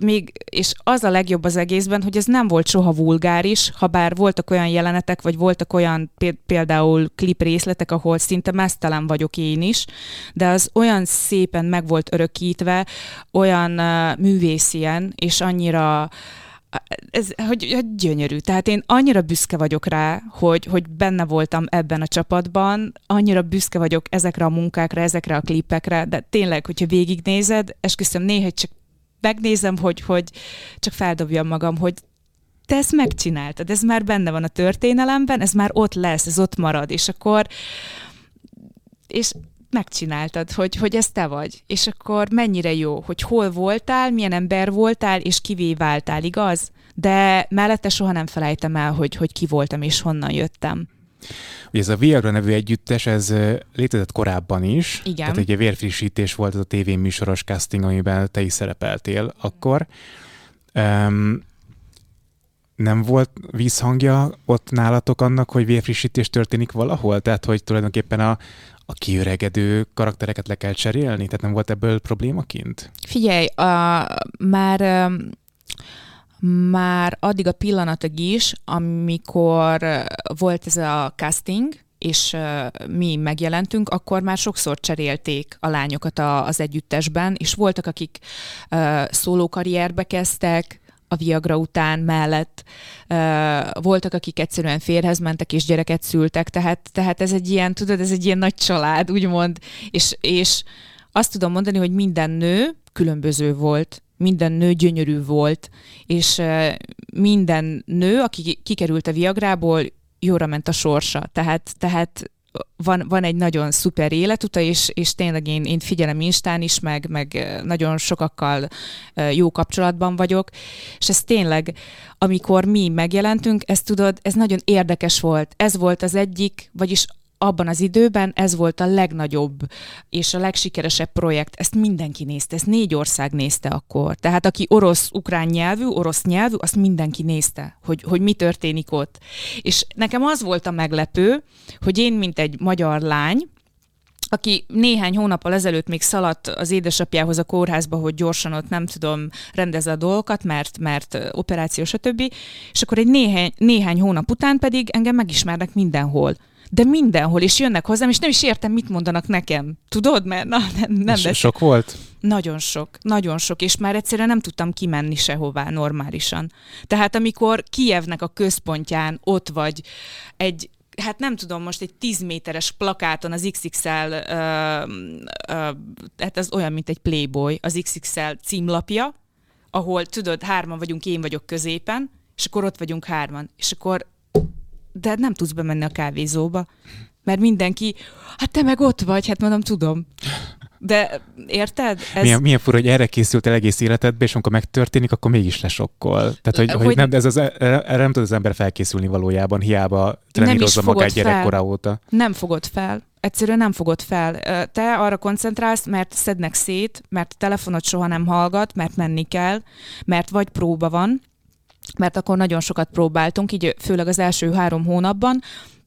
még, és az a legjobb az egészben, hogy ez nem volt soha vulgáris, ha bár voltak olyan jelenetek, vagy voltak olyan például klip részletek, ahol szinte mesztelen vagyok én is, de az olyan szépen meg volt örökítve, olyan uh, művészien, és annyira ez, hogy, hogy gyönyörű. Tehát én annyira büszke vagyok rá, hogy, hogy benne voltam ebben a csapatban, annyira büszke vagyok ezekre a munkákra, ezekre a klipekre, de tényleg, hogyha végignézed, esküszöm néha csak megnézem, hogy, hogy csak feldobjam magam, hogy te ezt megcsináltad, ez már benne van a történelemben, ez már ott lesz, ez ott marad, és akkor és megcsináltad, hogy, hogy ez te vagy, és akkor mennyire jó, hogy hol voltál, milyen ember voltál, és kivé váltál, igaz? De mellette soha nem felejtem el, hogy, hogy ki voltam, és honnan jöttem. Ugye ez a Viagra nevű együttes, ez létezett korábban is. Igen. Tehát egy vérfrissítés volt az a tévéműsoros casting, amiben te is szerepeltél akkor. Um, nem volt vízhangja ott nálatok annak, hogy vérfrissítés történik valahol? Tehát, hogy tulajdonképpen a, a kiöregedő karaktereket le kell cserélni? Tehát nem volt ebből probléma kint? Figyelj, a, már már addig a pillanatig is, amikor volt ez a casting, és mi megjelentünk, akkor már sokszor cserélték a lányokat az együttesben, és voltak, akik szólókarrierbe kezdtek, a Viagra után mellett uh, voltak, akik egyszerűen férhez mentek és gyereket szültek, tehát, tehát ez egy ilyen, tudod, ez egy ilyen nagy család, úgymond, és, és azt tudom mondani, hogy minden nő különböző volt, minden nő gyönyörű volt, és minden nő, aki kikerült a Viagrából, jóra ment a sorsa. Tehát, tehát van, van egy nagyon szuper életuta, és, és tényleg én, én figyelem Instán is, meg, meg nagyon sokakkal jó kapcsolatban vagyok, és ez tényleg, amikor mi megjelentünk, ezt tudod, ez nagyon érdekes volt. Ez volt az egyik, vagyis abban az időben ez volt a legnagyobb és a legsikeresebb projekt. Ezt mindenki nézte, ezt négy ország nézte akkor. Tehát aki orosz-ukrán nyelvű, orosz nyelvű, azt mindenki nézte, hogy, hogy mi történik ott. És nekem az volt a meglepő, hogy én, mint egy magyar lány, aki néhány hónappal ezelőtt még szaladt az édesapjához a kórházba, hogy gyorsan ott nem tudom rendezze a dolgokat, mert, mert operáció, stb. És akkor egy néhány, néhány hónap után pedig engem megismernek mindenhol de mindenhol, és jönnek hozzám, és nem is értem, mit mondanak nekem. Tudod, mert na, nem, nem lesz. Sok volt? Nagyon sok, nagyon sok, és már egyszerűen nem tudtam kimenni sehová normálisan. Tehát amikor Kijevnek a központján ott vagy egy hát nem tudom, most egy 10 méteres plakáton az XXL, ö, ö, hát ez olyan, mint egy Playboy, az XXL címlapja, ahol tudod, hárman vagyunk, én vagyok középen, és akkor ott vagyunk hárman, és akkor de nem tudsz bemenni a kávézóba, mert mindenki, hát te meg ott vagy, hát mondom, tudom. De érted? Ez... Milyen, milyen fura, hogy erre készült el egész életedbe, és amikor megtörténik, akkor mégis lesokkol. Tehát, hogy, hogy, hogy nem, ez az, erre nem tud az ember felkészülni valójában, hiába trenírozza magát gyerekkora óta. Nem fogod fel. Egyszerűen nem fogod fel. Te arra koncentrálsz, mert szednek szét, mert telefonot soha nem hallgat, mert menni kell, mert vagy próba van, mert akkor nagyon sokat próbáltunk, így főleg az első három hónapban,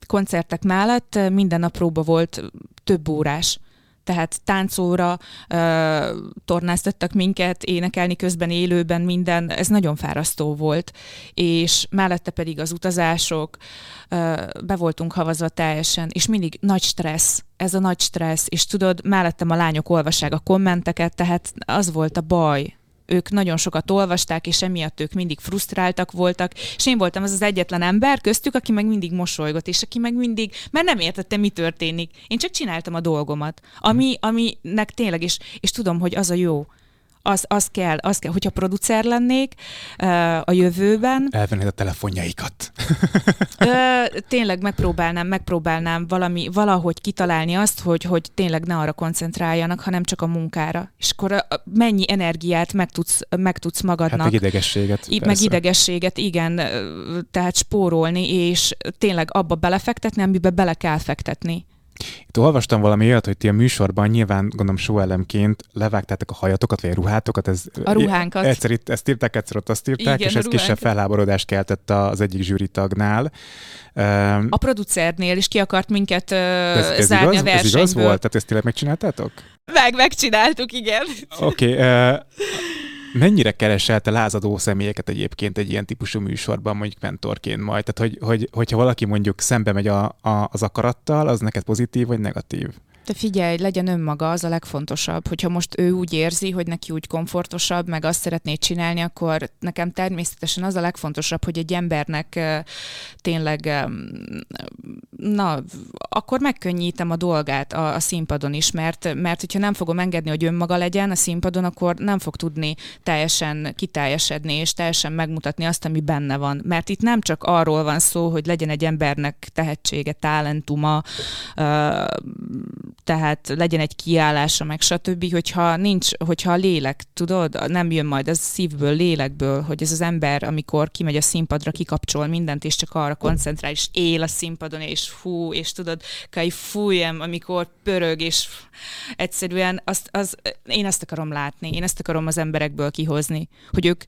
koncertek mellett minden nap próba volt több órás tehát táncóra uh, tornáztattak minket, énekelni közben élőben minden, ez nagyon fárasztó volt. És mellette pedig az utazások, uh, be voltunk havazva teljesen, és mindig nagy stressz, ez a nagy stressz, és tudod, mellettem a lányok olvassák a kommenteket, tehát az volt a baj, ők nagyon sokat olvasták, és emiatt ők mindig frusztráltak voltak, és én voltam az az egyetlen ember köztük, aki meg mindig mosolygott, és aki meg mindig, mert nem értette, mi történik. Én csak csináltam a dolgomat, ami, aminek tényleg, és, és tudom, hogy az a jó az, az kell, az kell, hogyha producer lennék a jövőben. Elvennéd a telefonjaikat. uh, tényleg megpróbálnám, megpróbálnám valami, valahogy kitalálni azt, hogy, hogy tényleg ne arra koncentráljanak, hanem csak a munkára. És akkor mennyi energiát meg tudsz, meg tudsz magadnak. Hát meg idegességet. I- meg idegességet, igen. Tehát spórolni, és tényleg abba belefektetni, amiben bele kell fektetni. Itt olvastam valami olyat, hogy ti a műsorban nyilván, gondolom, show-elemként levágtátok a hajatokat, vagy a ruhátokat. Ez, a ruhánkat. Egyszer itt ezt írták, egyszer ott azt írták, Igen, és ez kisebb felháborodást keltett az egyik zsűritagnál. A producernél is ki akart minket uh, ez, ez zárni igaz? a versenyből. Ez igaz volt? Tehát ezt tényleg megcsináltátok? Meg, megcsináltuk, igen. Oké. Okay, uh, Mennyire keresel te lázadó személyeket egyébként egy ilyen típusú műsorban, mondjuk mentorként majd? Tehát, hogy, hogy, hogyha valaki mondjuk szembe megy a, a, az akarattal, az neked pozitív vagy negatív? Te figyelj, legyen önmaga, az a legfontosabb. Hogyha most ő úgy érzi, hogy neki úgy komfortosabb, meg azt szeretné csinálni, akkor nekem természetesen az a legfontosabb, hogy egy embernek tényleg, na, akkor megkönnyítem a dolgát a, a színpadon is, mert, mert hogyha nem fogom engedni, hogy önmaga legyen a színpadon, akkor nem fog tudni teljesen kiteljesedni, és teljesen megmutatni azt, ami benne van. Mert itt nem csak arról van szó, hogy legyen egy embernek tehetsége, talentuma, tehát legyen egy kiállása, meg stb., hogyha nincs, hogyha a lélek, tudod, nem jön majd az szívből, lélekből, hogy ez az ember, amikor kimegy a színpadra, kikapcsol mindent, és csak arra koncentrál, és él a színpadon, és fú, és tudod, kai fújem, amikor pörög, és egyszerűen azt, az, én ezt akarom látni, én ezt akarom az emberekből kihozni, hogy ők,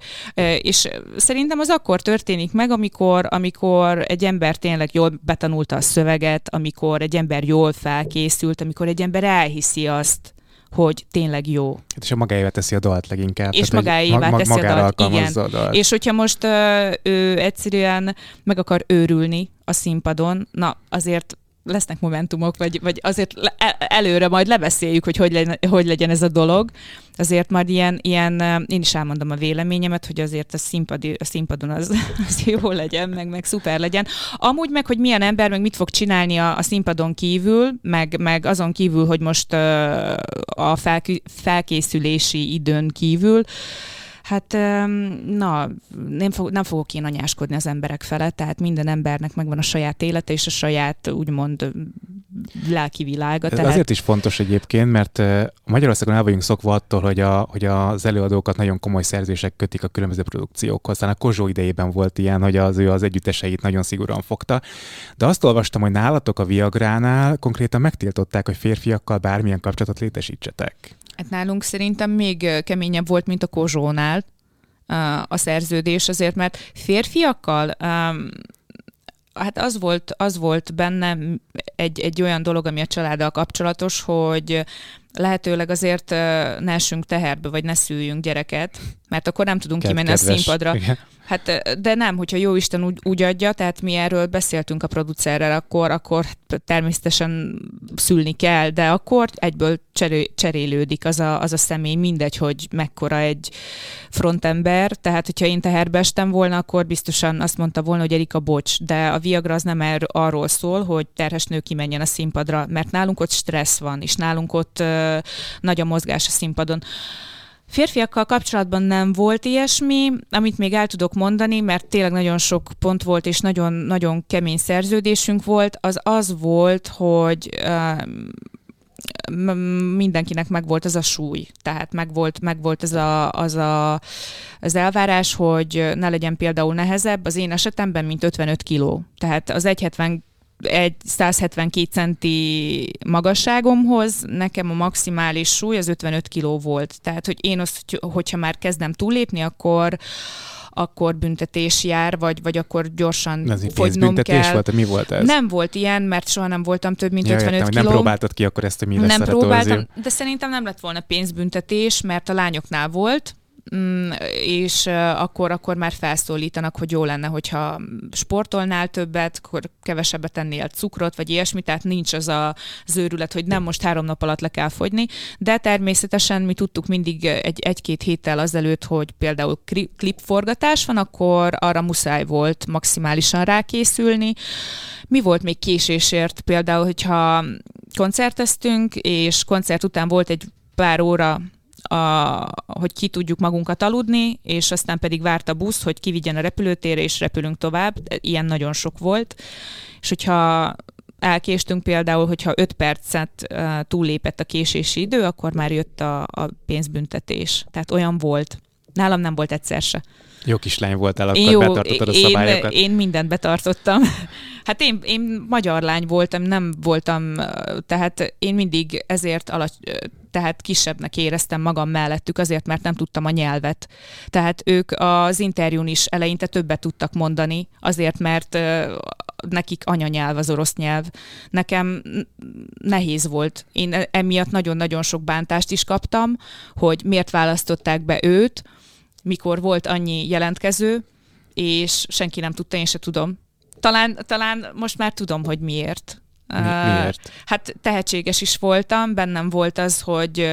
és szerintem az akkor történik meg, amikor, amikor egy ember tényleg jól betanulta a szöveget, amikor egy ember jól felkészült, amikor egy ember elhiszi azt, hogy tényleg jó. Hát és a magáévá teszi a dalt leginkább. És magáévá teszi a dalt, igen. A dalt. És hogyha most uh, ő egyszerűen meg akar őrülni a színpadon, na azért lesznek momentumok, vagy, vagy azért e, előre majd lebeszéljük, hogy hogy legyen, hogy legyen ez a dolog. Azért majd ilyen, ilyen, én is elmondom a véleményemet, hogy azért a, színpad, a színpadon az, az jó legyen, meg, meg szuper legyen. Amúgy meg, hogy milyen ember, meg mit fog csinálni a, a színpadon kívül, meg, meg azon kívül, hogy most a felkészülési időn kívül, Hát na, nem, fog, nem fogok én anyáskodni az emberek felett, tehát minden embernek megvan a saját élete és a saját úgymond lelki világa. Tehát... azért is fontos egyébként, mert Magyarországon el vagyunk szokva attól, hogy, a, hogy az előadókat nagyon komoly szerzések kötik a különböző produkciókhoz. Aztán a Kozsó idejében volt ilyen, hogy az ő az együtteseit nagyon szigorúan fogta. De azt olvastam, hogy nálatok a Viagránál konkrétan megtiltották, hogy férfiakkal bármilyen kapcsolatot létesítsetek. Hát nálunk szerintem még keményebb volt, mint a Kozsónál a szerződés, azért mert férfiakkal hát az volt, az volt benne egy, egy olyan dolog, ami a családdal kapcsolatos, hogy lehetőleg azért ne essünk teherbe, vagy ne szüljünk gyereket, mert akkor nem tudunk Ked- kimenni a kedves. színpadra. Igen. Hát, de nem, hogyha jó Isten úgy, úgy adja, tehát mi erről beszéltünk a producerrel, akkor, akkor természetesen szülni kell, de akkor egyből cseré, cserélődik az a, az a személy, mindegy, hogy mekkora egy frontember, tehát hogyha én teherbe estem volna, akkor biztosan azt mondta volna, hogy Erika, bocs, de a Viagra az nem er, arról szól, hogy terhes nő kimenjen a színpadra, mert nálunk ott stressz van, és nálunk ott ö, nagy a mozgás a színpadon. Férfiakkal kapcsolatban nem volt ilyesmi, amit még el tudok mondani, mert tényleg nagyon sok pont volt, és nagyon-nagyon kemény szerződésünk volt, az az volt, hogy uh, mindenkinek megvolt az a súly, tehát megvolt, megvolt ez a, az, a, az elvárás, hogy ne legyen például nehezebb, az én esetemben, mint 55 kiló. Tehát az 1,70 egy 172 centi magasságomhoz, nekem a maximális súly az 55 kiló volt. Tehát, hogy én azt, hogyha már kezdem túlépni, akkor akkor büntetés jár, vagy, vagy akkor gyorsan Ez fogynom kell. volt? Mi volt ez? Nem volt ilyen, mert soha nem voltam több, mint ja, 55 értem, kiló. nem próbáltad ki akkor ezt, hogy mi lesz nem próbáltam, retorzió. de szerintem nem lett volna pénzbüntetés, mert a lányoknál volt, és uh, akkor, akkor már felszólítanak, hogy jó lenne, hogyha sportolnál többet, akkor kevesebbet tennél cukrot, vagy ilyesmi, tehát nincs az a zőrület, hogy nem most három nap alatt le kell fogyni, de természetesen mi tudtuk mindig egy, egy-két héttel azelőtt, hogy például klipforgatás van, akkor arra muszáj volt maximálisan rákészülni. Mi volt még késésért? Például, hogyha koncerteztünk, és koncert után volt egy pár óra a, hogy ki tudjuk magunkat aludni, és aztán pedig várt a busz, hogy kivigyen a repülőtérre, és repülünk tovább. Ilyen nagyon sok volt. És hogyha elkéstünk például, hogyha 5 percet uh, túllépett a késési idő, akkor már jött a, a pénzbüntetés. Tehát olyan volt. Nálam nem volt egyszer se. Jó kislány voltál, akkor Jó, betartottad a én, szabályokat. én mindent betartottam. Hát én, én magyar lány voltam, nem voltam, tehát én mindig ezért alacs, tehát kisebbnek éreztem magam mellettük, azért, mert nem tudtam a nyelvet. Tehát ők az interjún is eleinte többet tudtak mondani, azért, mert nekik anyanyelv az orosz nyelv. Nekem nehéz volt. Én emiatt nagyon-nagyon sok bántást is kaptam, hogy miért választották be őt, mikor volt annyi jelentkező, és senki nem tudta, én se tudom. Talán, talán most már tudom, hogy miért. Mi, miért? Hát tehetséges is voltam, bennem volt az, hogy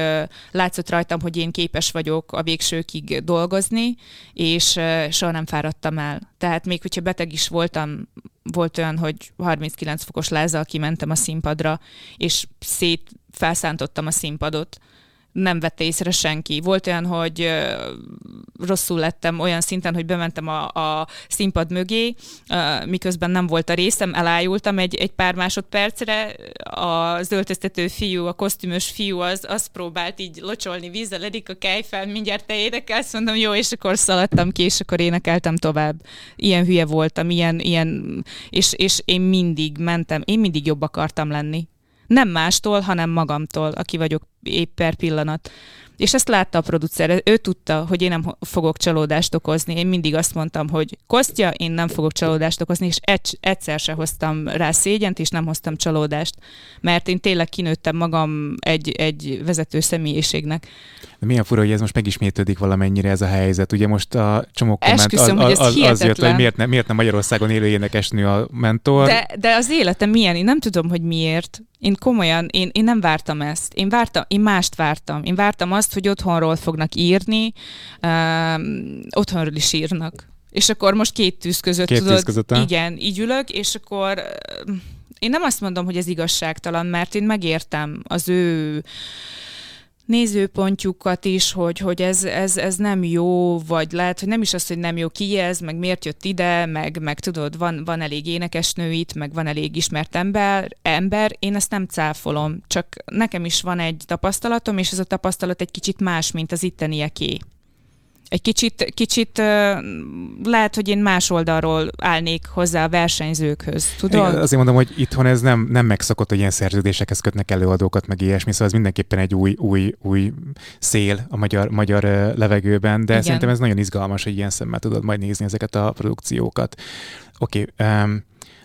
látszott rajtam, hogy én képes vagyok a végsőkig dolgozni, és soha nem fáradtam el. Tehát még hogyha beteg is voltam, volt olyan, hogy 39 fokos lázzal kimentem a színpadra, és szét felszántottam a színpadot nem vette észre senki. Volt olyan, hogy rosszul lettem olyan szinten, hogy bementem a, a színpad mögé, miközben nem volt a részem, elájultam egy, egy pár másodpercre, a zöldöztető fiú, a kosztümös fiú az, az próbált így locsolni vízzel, edik a kejfel, mindjárt te énekelsz, mondom, jó, és akkor szaladtam ki, és akkor énekeltem tovább. Ilyen hülye voltam, ilyen, ilyen és, és én mindig mentem, én mindig jobb akartam lenni. Nem mástól, hanem magamtól, aki vagyok épp per pillanat. És ezt látta a producer, ő tudta, hogy én nem fogok csalódást okozni. Én mindig azt mondtam, hogy Kostya, én nem fogok csalódást okozni, és egy, egyszer se hoztam rá szégyent, és nem hoztam csalódást, mert én tényleg kinőttem magam egy, egy vezető személyiségnek. De milyen fura, hogy ez most megismétlődik valamennyire ez a helyzet. Ugye most a csomó komment Esküszöm, az, ez az, az jött, hogy miért, ne, miért nem Magyarországon élő énekesnő a mentor. De, de az életem milyen, én nem tudom, hogy miért. Én komolyan, én, én nem vártam ezt. Én vártam, én mást vártam. Én vártam azt, hogy otthonról fognak írni, um, otthonról is írnak. És akkor most két tűz között Két tudod, tűz között, igen, így ülök, és akkor um, én nem azt mondom, hogy ez igazságtalan, mert én megértem az ő nézőpontjukat is, hogy, hogy ez, ez, ez nem jó, vagy lehet, hogy nem is az, hogy nem jó, ki ez, meg miért jött ide, meg, meg tudod, van, van elég énekesnő itt, meg van elég ismert ember, ember, én ezt nem cáfolom, csak nekem is van egy tapasztalatom, és ez a tapasztalat egy kicsit más, mint az ittenieké. Egy kicsit, kicsit lehet, hogy én más oldalról állnék hozzá a versenyzőkhöz, tudod? Azért mondom, hogy itthon ez nem, nem megszokott, hogy ilyen szerződésekhez kötnek előadókat, meg ilyesmi, szóval ez mindenképpen egy új, új, új szél a magyar, magyar levegőben, de Igen. szerintem ez nagyon izgalmas, hogy ilyen szemmel tudod majd nézni ezeket a produkciókat. Oké, okay, um,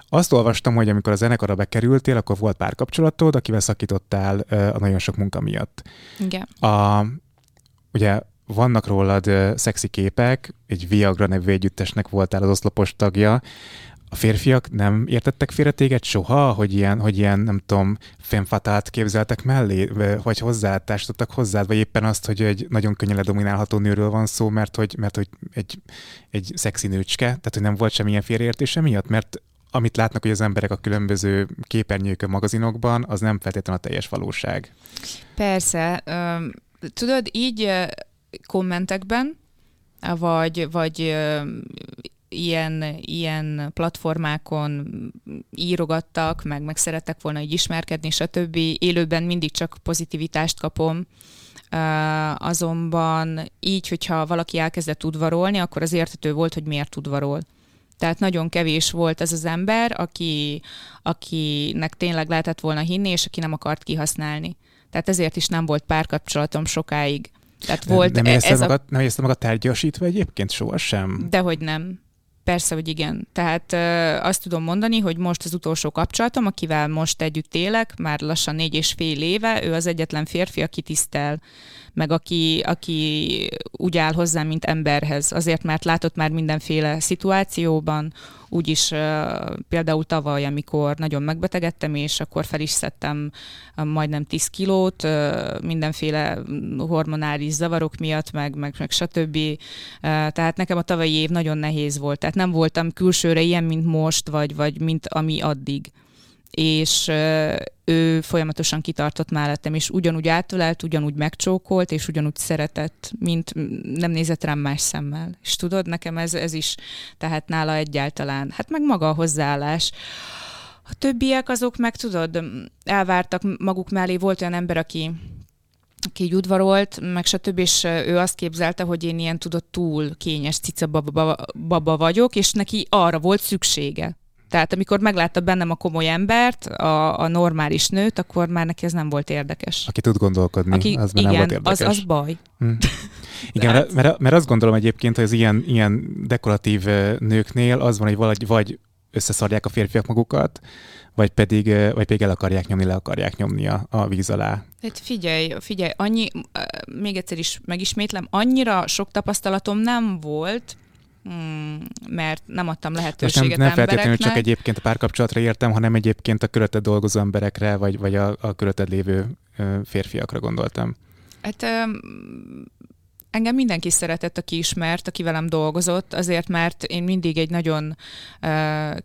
Azt olvastam, hogy amikor a zenekarra bekerültél, akkor volt párkapcsolatod, akivel szakítottál a nagyon sok munka miatt. Igen. A, ugye vannak rólad uh, szexi képek, egy Viagra nevű együttesnek voltál az oszlopos tagja, a férfiak nem értettek félre téged soha, hogy ilyen, hogy ilyen nem tudom, fenfatát képzeltek mellé, vagy hozzátástottak hozzád, vagy éppen azt, hogy egy nagyon könnyen ledominálható nőről van szó, mert hogy, mert hogy egy, egy szexi nőcske, tehát hogy nem volt semmilyen félreértése miatt, mert amit látnak, hogy az emberek a különböző képernyőkön, magazinokban, az nem feltétlenül a teljes valóság. Persze. Tudod, így kommentekben, vagy, vagy ilyen, ilyen platformákon írogattak, meg, meg szerettek volna így ismerkedni, stb. Élőben mindig csak pozitivitást kapom, Uh, azonban így, hogyha valaki elkezdett udvarolni, akkor az értető volt, hogy miért udvarol. Tehát nagyon kevés volt ez az ember, aki, akinek tényleg lehetett volna hinni, és aki nem akart kihasználni. Tehát ezért is nem volt párkapcsolatom sokáig. Tehát volt nem, nem ez magad, a... Nem érezted magad tárgyasítva egyébként sohasem? Dehogy nem. Persze, hogy igen. Tehát ö, azt tudom mondani, hogy most az utolsó kapcsolatom, akivel most együtt élek, már lassan négy és fél éve, ő az egyetlen férfi, aki tisztel meg aki, aki úgy áll hozzá, mint emberhez. Azért, mert látott már mindenféle szituációban, úgyis például tavaly, amikor nagyon megbetegedtem, és akkor fel is szedtem majdnem 10 kilót, mindenféle hormonális zavarok miatt, meg, meg, meg stb. Tehát nekem a tavalyi év nagyon nehéz volt. Tehát nem voltam külsőre ilyen, mint most, vagy, vagy mint ami addig és ő folyamatosan kitartott mellettem, és ugyanúgy átölelt, ugyanúgy megcsókolt, és ugyanúgy szeretett, mint nem nézett rám más szemmel. És tudod, nekem ez, ez is, tehát nála egyáltalán, hát meg maga a hozzáállás. A többiek azok meg tudod, elvártak maguk mellé, volt olyan ember, aki aki így udvarolt, meg stb. és ő azt képzelte, hogy én ilyen tudott túl kényes cica baba, baba vagyok, és neki arra volt szüksége. Tehát amikor meglátta bennem a komoly embert, a, a normális nőt, akkor már neki ez nem volt érdekes. Aki tud gondolkodni, Aki, az igen, nem volt érdekes. Az, az baj. Hm. Igen, mert, mert, mert azt gondolom egyébként, hogy az ilyen, ilyen dekoratív nőknél az van, hogy valahogy vagy összeszarják a férfiak magukat, vagy pedig, vagy pedig el akarják nyomni, le akarják nyomni a, a víz alá. Hát figyelj, figyelj, annyi, még egyszer is megismétlem, annyira sok tapasztalatom nem volt, mert nem adtam lehetőséget nem, nem feltétlenül csak egyébként a párkapcsolatra értem, hanem egyébként a körötted dolgozó emberekre, vagy, vagy a, a körötted lévő férfiakra gondoltam. Hát engem mindenki szeretett, aki ismert, aki velem dolgozott, azért, mert én mindig egy nagyon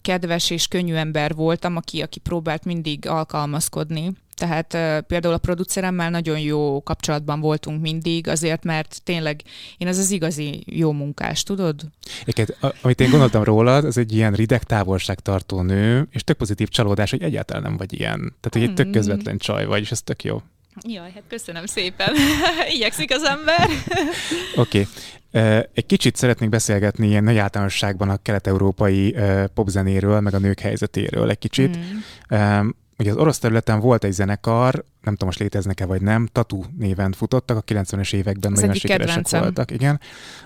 kedves és könnyű ember voltam, aki, aki próbált mindig alkalmazkodni tehát uh, például a produceremmel nagyon jó kapcsolatban voltunk mindig, azért, mert tényleg én az az igazi jó munkás, tudod? Egyébként, amit én gondoltam rólad, az egy ilyen rideg távolságtartó nő, és tök pozitív csalódás, hogy egyáltalán nem vagy ilyen. Tehát, hogy egy tök hmm. közvetlen csaj vagy, és ez tök jó. Jaj, hát köszönöm szépen. Igyekszik az ember. Oké. Okay. Egy kicsit szeretnék beszélgetni ilyen nagy általánosságban a kelet-európai popzenéről, meg a nők helyzetéről egy kicsit. Mm. Ugye az orosz területen volt egy zenekar, nem tudom, most léteznek-e vagy nem, Tatu néven futottak, a 90-es években Ez nagyon sikeresek kedvencem. voltak. Igen.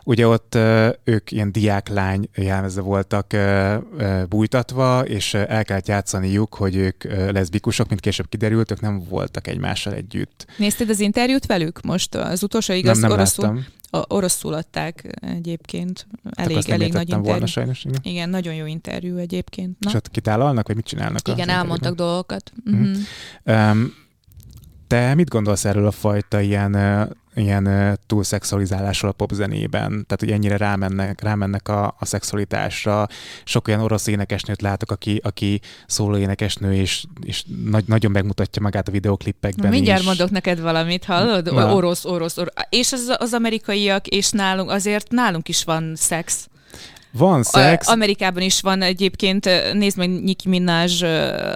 Ugye ott ők ilyen diáklány jelmezve voltak bújtatva, és el kellett játszaniuk, hogy ők leszbikusok, mint később kiderült, ők nem voltak egymással együtt. Nézted az interjút velük most? Az utolsó igaz nem, nem oroszul? Láttam. A, oroszul adták egyébként. Elég, elég nagy interjú. Volna, sajnos, igen. igen, nagyon jó interjú egyébként. Na? És ott kitálalnak, vagy mit csinálnak? Igen, elmondtak dolgokat. Mm-hmm. Mm-hmm. Um, te mit gondolsz erről a fajta ilyen ilyen túlszexualizálásról a popzenében, tehát hogy ennyire rámennek, rámennek a, a szexualitásra. Sok olyan orosz énekesnőt látok, aki, aki szóló énekesnő, és, és nagy, nagyon megmutatja magát a videoklippekben Mindjárt is. mondok neked valamit, hallod? Na. Orosz, orosz, orosz. És az, az amerikaiak, és nálunk, azért nálunk is van szex. Van szex. A, Amerikában is van egyébként, nézd meg Nicki Minaj,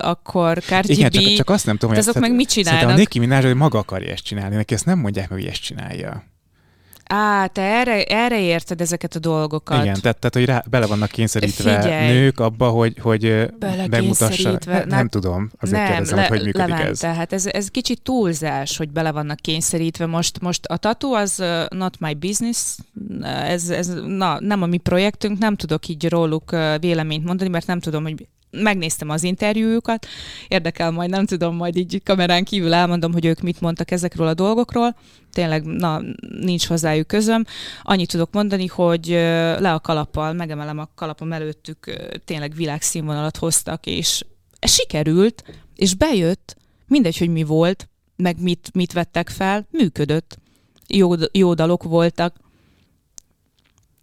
akkor Cardi Igen, B. Csak, csak azt nem tudom, hogy azok meg mit csinálnak. A Nicki Minaj hogy maga akarja ezt csinálni, neki ezt nem mondják meg, hogy ezt csinálja. Á, te erre, erre érted ezeket a dolgokat. Igen, tehát, tehát hogy rá, bele vannak kényszerítve Figyelj. nők abba, hogy, hogy megmutassa. Nem, nem tudom, azért nem, kérdezem, le, hogy hogy működik Levente, ez. Tehát ez, ez kicsit túlzás, hogy bele vannak kényszerítve. Most, most a tatu az uh, not my business, ez, ez na, nem a mi projektünk, nem tudok így róluk uh, véleményt mondani, mert nem tudom, hogy megnéztem az interjújukat, érdekel majd, nem tudom, majd így kamerán kívül elmondom, hogy ők mit mondtak ezekről a dolgokról, tényleg na, nincs hozzájuk közöm. Annyit tudok mondani, hogy le a kalappal, megemelem a kalapom előttük, tényleg világszínvonalat hoztak, és sikerült, és bejött, mindegy, hogy mi volt, meg mit, mit vettek fel, működött. Jó, jó dalok voltak.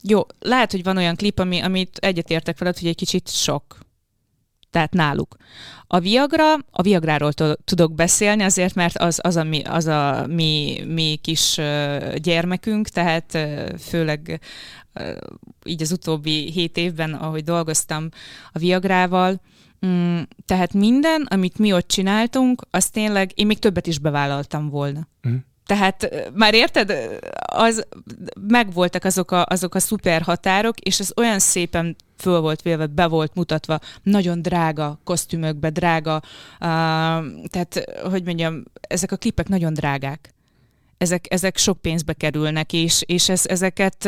Jó, lehet, hogy van olyan klip, ami, amit egyetértek veled, hogy egy kicsit sok. Tehát náluk. A Viagra, a Viagráról tudok beszélni, azért, mert az, az, a, mi, az a mi, mi kis gyermekünk, tehát főleg így az utóbbi hét évben, ahogy dolgoztam a Viagrával, Mm, tehát minden, amit mi ott csináltunk, az tényleg, én még többet is bevállaltam volna. Mm. Tehát már érted, az, megvoltak azok a, azok a szuper határok, és ez olyan szépen föl volt vélve, be volt mutatva, nagyon drága kosztümökbe, drága, uh, tehát, hogy mondjam, ezek a klipek nagyon drágák. Ezek, ezek sok pénzbe kerülnek, és, és ez, ezeket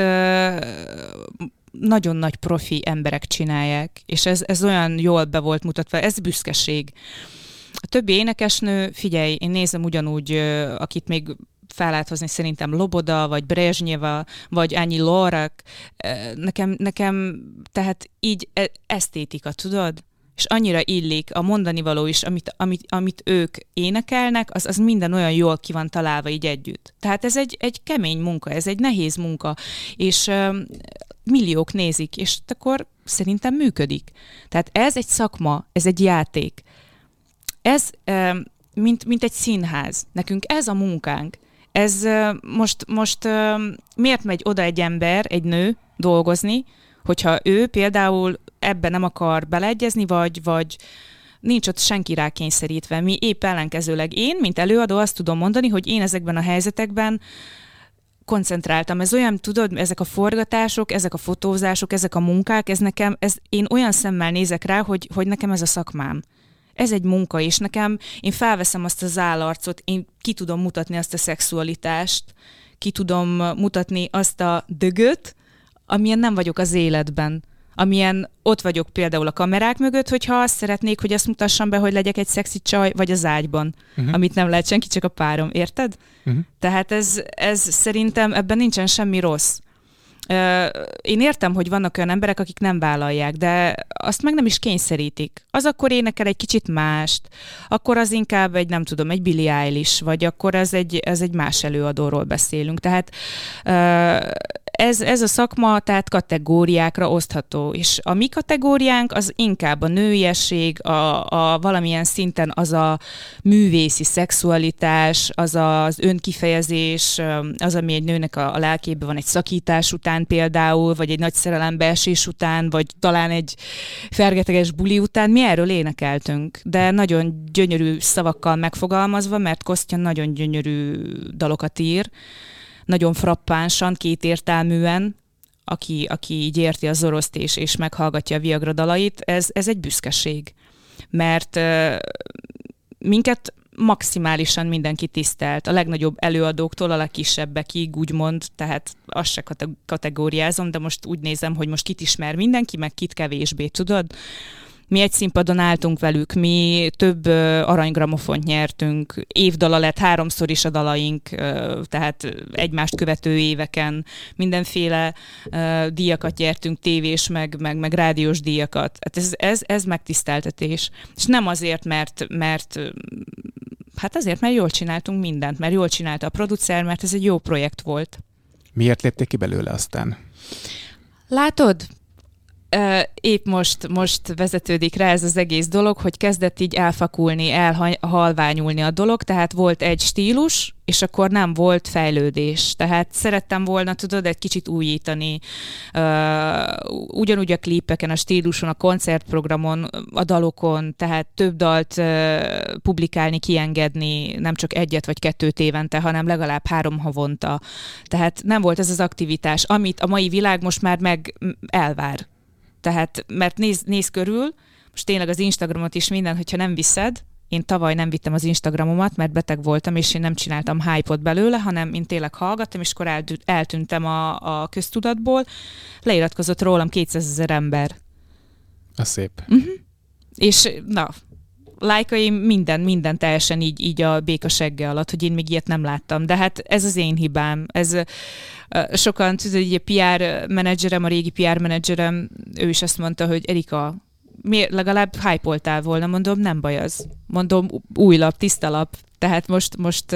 nagyon nagy profi emberek csinálják, és ez, ez olyan jól be volt mutatva, ez büszkeség. A többi énekesnő, figyelj, én nézem ugyanúgy, akit még fel lehet hozni szerintem Loboda, vagy Brezsnyeva, vagy Ányi Lorak. Nekem, nekem tehát így e, esztétika, tudod? és annyira illik a mondani való is, amit, amit, amit ők énekelnek, az, az minden olyan jól ki van találva így együtt. Tehát ez egy, egy kemény munka, ez egy nehéz munka, és milliók nézik, és akkor szerintem működik. Tehát ez egy szakma, ez egy játék. Ez mint, mint egy színház. Nekünk ez a munkánk. Ez most, most miért megy oda egy ember, egy nő dolgozni, hogyha ő például ebben nem akar beleegyezni, vagy, vagy nincs ott senki rá kényszerítve. Mi épp ellenkezőleg én, mint előadó azt tudom mondani, hogy én ezekben a helyzetekben koncentráltam. Ez olyan, tudod, ezek a forgatások, ezek a fotózások, ezek a munkák, ez nekem, ez, én olyan szemmel nézek rá, hogy, hogy nekem ez a szakmám. Ez egy munka, és nekem, én felveszem azt az állarcot, én ki tudom mutatni azt a szexualitást, ki tudom mutatni azt a dögöt, amilyen nem vagyok az életben amilyen ott vagyok például a kamerák mögött, hogyha azt szeretnék, hogy azt mutassam be, hogy legyek egy szexi csaj, vagy az ágyban, uh-huh. amit nem lehet senki, csak a párom, érted? Uh-huh. Tehát ez, ez szerintem ebben nincsen semmi rossz. Én értem, hogy vannak olyan emberek, akik nem vállalják, de azt meg nem is kényszerítik. Az akkor énekel egy kicsit mást, akkor az inkább egy, nem tudom, egy Billie Eilish, vagy akkor ez egy, ez egy más előadóról beszélünk. Tehát ez, ez a szakma tehát kategóriákra osztható, és a mi kategóriánk az inkább a nőiesség, a, a valamilyen szinten az a művészi szexualitás, az az önkifejezés, az, ami egy nőnek a, a lelkében van egy szakítás után például, vagy egy nagy szerelembeesés után, vagy talán egy fergeteges buli után, mi erről énekeltünk, de nagyon gyönyörű szavakkal megfogalmazva, mert Kostya nagyon gyönyörű dalokat ír, nagyon frappánsan, kétértelműen, aki, aki így érti az oroszt és, és meghallgatja a Viagra dalait, ez, ez egy büszkeség. Mert uh, minket maximálisan mindenki tisztelt, a legnagyobb előadóktól a legkisebbekig, úgymond, tehát azt se kategóriázom, de most úgy nézem, hogy most kit ismer mindenki, meg kit kevésbé, tudod? Mi egy színpadon álltunk velük, mi több aranygramofont nyertünk, évdala lett háromszor is a dalaink, tehát egymást követő éveken mindenféle díjakat nyertünk, tévés, meg, meg, meg rádiós díjakat. Hát ez, ez, ez megtiszteltetés. És nem azért, mert, mert hát azért, mert jól csináltunk mindent, mert jól csinálta a producer, mert ez egy jó projekt volt. Miért lépték ki belőle aztán? Látod, épp most, most vezetődik rá ez az egész dolog, hogy kezdett így elfakulni, elhalványulni a dolog, tehát volt egy stílus, és akkor nem volt fejlődés. Tehát szerettem volna, tudod, egy kicsit újítani uh, ugyanúgy a klípeken, a stíluson, a koncertprogramon, a dalokon, tehát több dalt uh, publikálni, kiengedni, nem csak egyet vagy kettőt évente, hanem legalább három havonta. Tehát nem volt ez az aktivitás, amit a mai világ most már meg elvár tehát, mert néz, néz körül, most tényleg az Instagramot is minden, hogyha nem viszed, én tavaly nem vittem az Instagramomat, mert beteg voltam, és én nem csináltam hype belőle, hanem én tényleg hallgattam, és akkor eltűntem a, a köztudatból. Leiratkozott rólam 200 ezer ember. A szép. Uh-huh. és na, lájkaim minden, minden teljesen így, így a békasegge alatt, hogy én még ilyet nem láttam. De hát ez az én hibám. Ez sokan, tudod, hogy a PR menedzserem, a régi PR menedzserem, ő is azt mondta, hogy Erika, miért legalább hype volna, mondom, nem baj az. Mondom, új lap, tiszta lap, tehát most, most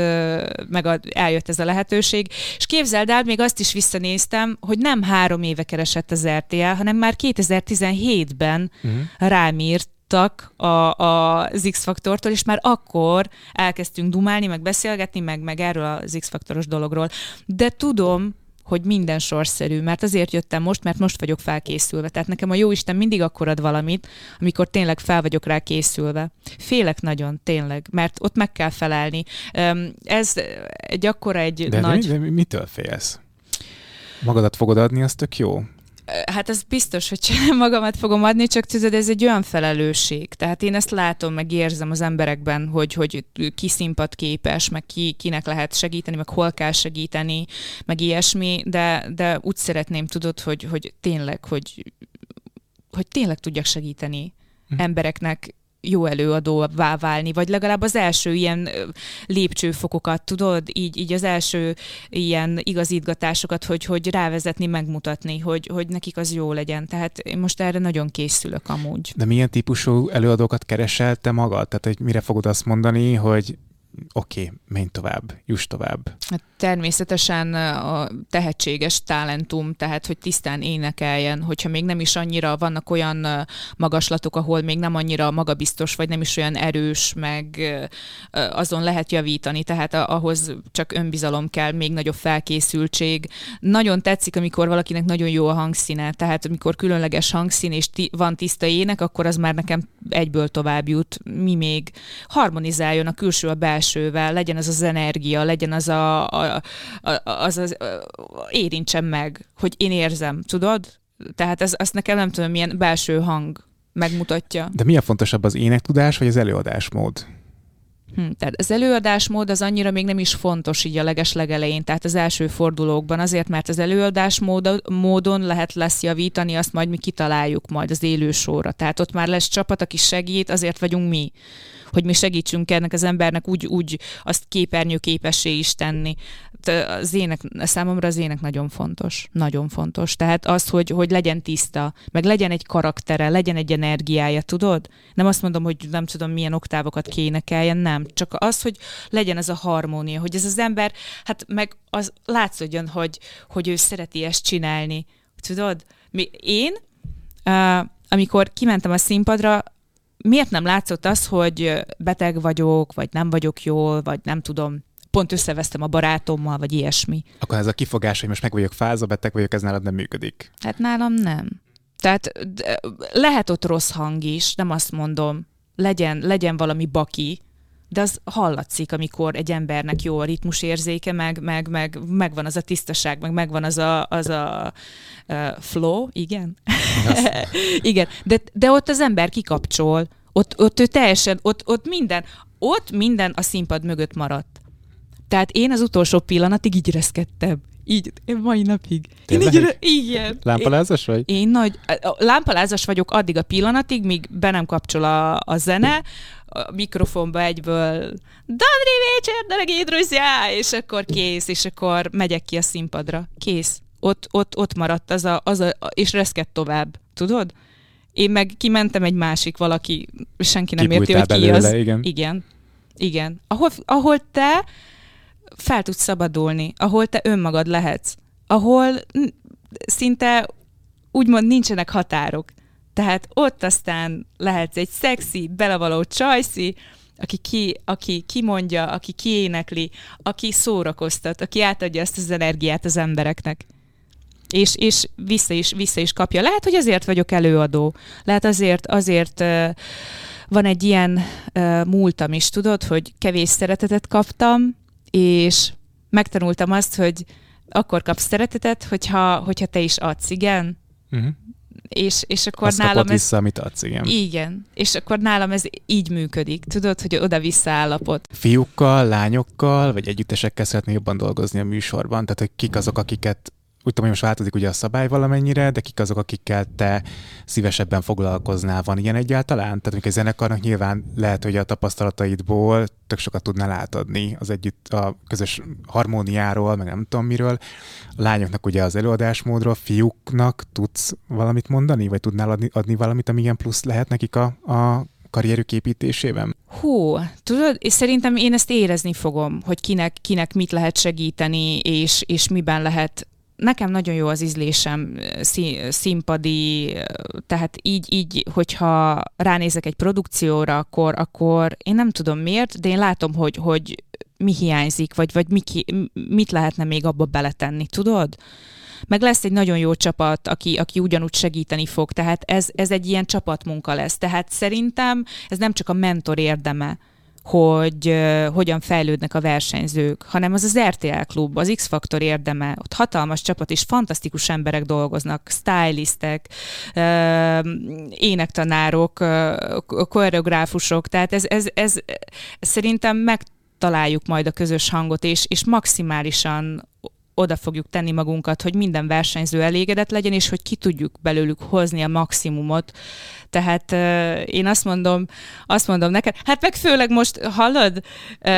meg a, eljött ez a lehetőség. És képzeld el, még azt is visszanéztem, hogy nem három éve keresett az RTL, hanem már 2017-ben uh-huh. rám írt a, a, az X-faktortól, és már akkor elkezdtünk dumálni, meg beszélgetni, meg, meg erről az X-faktoros dologról. De tudom, hogy minden sorszerű, mert azért jöttem most, mert most vagyok felkészülve. Tehát nekem a jó Isten mindig akkor ad valamit, amikor tényleg fel vagyok rá készülve. Félek nagyon, tényleg, mert ott meg kell felelni. Ez egy akkora egy de nagy... De, de mitől félsz? Magadat fogod adni, az tök jó. Hát ez biztos, hogy magamat fogom adni, csak tudod, ez egy olyan felelősség. Tehát én ezt látom, meg érzem az emberekben, hogy, hogy ki színpad képes, meg ki, kinek lehet segíteni, meg hol kell segíteni, meg ilyesmi, de, de úgy szeretném, tudod, hogy, hogy tényleg, hogy, hogy tényleg tudjak segíteni hm. embereknek jó előadóvá válni, vagy legalább az első ilyen lépcsőfokokat, tudod, így, így az első ilyen igazítgatásokat, hogy, hogy rávezetni, megmutatni, hogy, hogy nekik az jó legyen. Tehát én most erre nagyon készülök amúgy. De milyen típusú előadókat keresel te magad? Tehát, hogy mire fogod azt mondani, hogy oké, okay, menj tovább, juss tovább. Hát természetesen a tehetséges talentum, tehát hogy tisztán énekeljen, hogyha még nem is annyira vannak olyan magaslatok, ahol még nem annyira magabiztos, vagy nem is olyan erős, meg azon lehet javítani, tehát ahhoz csak önbizalom kell, még nagyobb felkészültség. Nagyon tetszik, amikor valakinek nagyon jó a hangszíne, tehát amikor különleges hangszín és ti- van tiszta ének, akkor az már nekem egyből tovább jut. Mi még? Harmonizáljon a külső a belsővel, legyen az az energia, legyen az a, a az, az, érintsen meg, hogy én érzem, tudod? Tehát ez, azt nekem nem tudom, milyen belső hang megmutatja. De mi a fontosabb, az énektudás vagy az előadásmód? Hm, tehát az előadásmód az annyira még nem is fontos így a leges tehát az első fordulókban, azért, mert az előadásmódon módon lehet lesz javítani, azt majd mi kitaláljuk majd az élő sorra. Tehát ott már lesz csapat, aki segít, azért vagyunk mi hogy mi segítsünk ennek az embernek úgy, úgy azt képernyő képessé is tenni. Az ének, számomra az ének nagyon fontos. Nagyon fontos. Tehát az, hogy, hogy legyen tiszta, meg legyen egy karaktere, legyen egy energiája, tudod? Nem azt mondom, hogy nem tudom, milyen oktávokat kénekeljen, nem. Csak az, hogy legyen ez a harmónia, hogy ez az ember, hát meg az látszódjon, hogy, hogy ő szereti ezt csinálni. Tudod? Mi, én, uh, amikor kimentem a színpadra, miért nem látszott az, hogy beteg vagyok, vagy nem vagyok jól, vagy nem tudom, pont összevesztem a barátommal, vagy ilyesmi. Akkor ez a kifogás, hogy most meg vagyok fázva, beteg vagyok, ez nálad nem működik. Hát nálam nem. Tehát lehet ott rossz hang is, nem azt mondom, legyen, legyen valami baki, de az hallatszik, amikor egy embernek jó a ritmusérzéke, meg, meg, meg, megvan az a tisztaság, meg megvan az a, az a uh, flow, igen? igen, de, de ott az ember kikapcsol, ott, ott ő teljesen, ott, ott minden, ott minden a színpad mögött maradt. Tehát én az utolsó pillanatig így reszkedtem. Így, én mai napig. Én így, igen. Lámpalázas vagy? Én, én nagy, lámpalázas vagyok addig a pillanatig, míg be nem kapcsol a, a zene, a mikrofonba egyből Dobri večer, drági druzjá, és akkor kész, és akkor megyek ki a színpadra. Kész. Ott, ott, ott maradt az a, az a, és reszkedt tovább. Tudod? Én meg kimentem egy másik valaki, senki nem érti, hogy ki belőle, az. Igen. igen. Igen. Ahol, ahol te fel tudsz szabadulni, ahol te önmagad lehetsz, ahol szinte úgymond nincsenek határok. Tehát ott aztán lehetsz egy szexi, belevaló csajszi, aki, ki, aki kimondja, aki kiénekli, aki szórakoztat, aki átadja ezt az energiát az embereknek. És, és vissza, is, vissza is kapja. Lehet, hogy azért vagyok előadó. Lehet azért, azért uh, van egy ilyen uh, múltam is, tudod, hogy kevés szeretetet kaptam, és megtanultam azt, hogy akkor kapsz szeretetet, hogyha, hogyha te is adsz, igen? Uh-huh és, és akkor Azt nálam ez... vissza, amit adsz, igen. Igen, és akkor nálam ez így működik, tudod, hogy oda-vissza állapot. Fiúkkal, lányokkal, vagy együttesekkel szeretnél jobban dolgozni a műsorban? Tehát, hogy kik azok, akiket tudom, hogy most változik ugye a szabály valamennyire, de kik azok, akikkel te szívesebben foglalkoznál? Van ilyen egyáltalán? Tehát a zenekarnak nyilván lehet, hogy a tapasztalataidból tök sokat tudnál átadni az együtt a közös harmóniáról, meg nem tudom miről. A lányoknak ugye az előadásmódról, fiúknak tudsz valamit mondani, vagy tudnál adni, adni valamit, ami ilyen plusz lehet nekik a, a karrierük építésében? Hú, tudod, és szerintem én ezt érezni fogom, hogy kinek, kinek mit lehet segíteni, és, és miben lehet nekem nagyon jó az ízlésem színpadi, tehát így, így, hogyha ránézek egy produkcióra, akkor, akkor én nem tudom miért, de én látom, hogy, hogy mi hiányzik, vagy, vagy mi, mit lehetne még abba beletenni, tudod? meg lesz egy nagyon jó csapat, aki, aki ugyanúgy segíteni fog, tehát ez, ez egy ilyen csapatmunka lesz. Tehát szerintem ez nem csak a mentor érdeme, hogy hogyan fejlődnek a versenyzők, hanem az az RTL klub, az X-faktor érdeme, ott hatalmas csapat és fantasztikus emberek dolgoznak, stylistek, énektanárok, koreográfusok, tehát ez, ez, ez, ez szerintem megtaláljuk majd a közös hangot, és, és maximálisan oda fogjuk tenni magunkat, hogy minden versenyző elégedett legyen, és hogy ki tudjuk belőlük hozni a maximumot. Tehát uh, én azt mondom, azt mondom neked, hát meg főleg most, hallod, uh,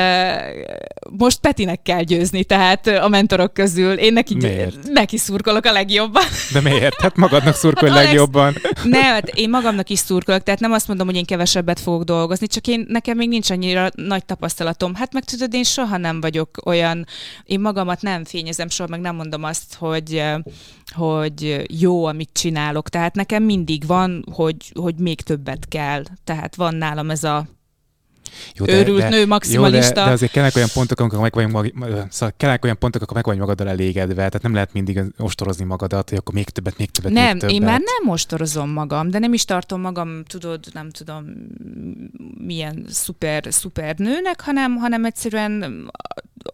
most Petinek kell győzni, tehát a mentorok közül. Én neki, miért? neki szurkolok a legjobban. De miért? Hát magadnak szurkolj hát legjobban. Ne, hát én magamnak is szurkolok, tehát nem azt mondom, hogy én kevesebbet fogok dolgozni, csak én, nekem még nincs annyira nagy tapasztalatom. Hát meg tudod, én soha nem vagyok olyan, én magamat nem fényezem soha, meg nem mondom azt, hogy, hogy jó, amit csinálok. Tehát nekem mindig van, hogy, hogy még többet kell. Tehát van nálam ez a jó, de, őrült de, nő maximalista. Jó, de, de azért kellnek olyan pontok, amikor meg vagy, mag, szóval kellnek olyan pontok, akkor meg vagy magaddal elégedve, tehát nem lehet mindig ostorozni magadat, hogy akkor még többet, még többet, Nem, még többet. én már nem ostorozom magam, de nem is tartom magam, tudod, nem tudom, milyen szuper, szuper nőnek, hanem, hanem egyszerűen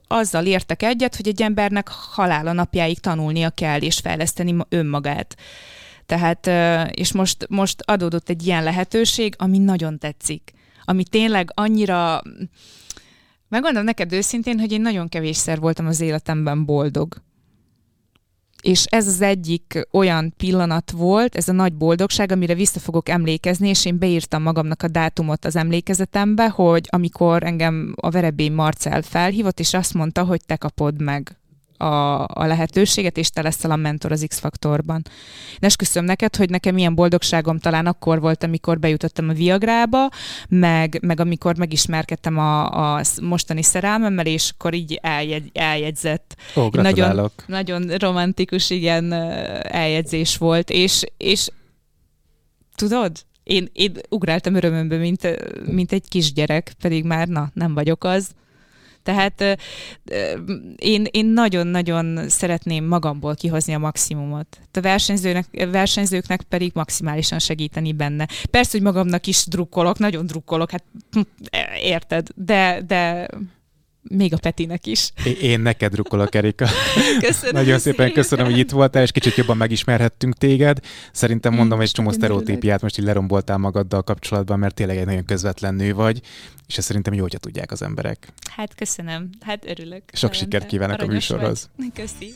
azzal értek egyet, hogy egy embernek halála napjáig tanulnia kell és fejleszteni önmagát. Tehát, és most, most adódott egy ilyen lehetőség, ami nagyon tetszik ami tényleg annyira... Megmondom neked őszintén, hogy én nagyon kevésszer voltam az életemben boldog. És ez az egyik olyan pillanat volt, ez a nagy boldogság, amire vissza fogok emlékezni, és én beírtam magamnak a dátumot az emlékezetembe, hogy amikor engem a Verebény Marcel felhívott, és azt mondta, hogy te kapod meg a, a lehetőséget, és te leszel a mentor az X-faktorban. Esküszöm neked, hogy nekem ilyen boldogságom talán akkor volt, amikor bejutottam a Viagrába, meg, meg amikor megismerkedtem a, a mostani szerelmemmel, és akkor így eljegy, eljegyzett. Ó, nagyon, nagyon romantikus, igen, eljegyzés volt, és, és tudod, én, én ugráltam örömömbe, mint, mint egy kisgyerek, pedig már na, nem vagyok az. Tehát én, én nagyon-nagyon szeretném magamból kihozni a maximumot. A versenyzőnek, versenyzőknek pedig maximálisan segíteni benne. Persze, hogy magamnak is drukkolok, nagyon drukkolok, hát hm, érted, de, de még a Petinek is. Én neked drukkolok, Erika. Köszönöm Nagyon szépen, szépen köszönöm, hogy itt voltál, és kicsit jobban megismerhettünk téged. Szerintem mondom, egy csomó sztereotípiát most így leromboltál magaddal kapcsolatban, mert tényleg egy nagyon közvetlen nő vagy, és ezt szerintem jó, hogyha tudják az emberek. Hát köszönöm, hát örülök. Sok sikert kívánok a műsorhoz. Köszi.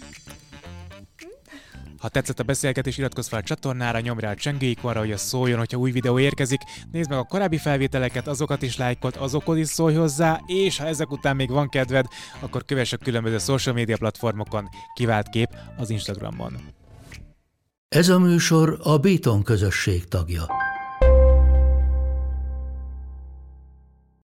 Ha tetszett a beszélgetés, iratkozz fel a csatornára, nyomj rá a csengőikonra, hogy a szóljon, hogyha új videó érkezik. Nézd meg a korábbi felvételeket, azokat is lájkolt, azokon is szólj hozzá, és ha ezek után még van kedved, akkor kövess a különböző social media platformokon, kivált kép az Instagramon. Ez a műsor a Béton közösség tagja.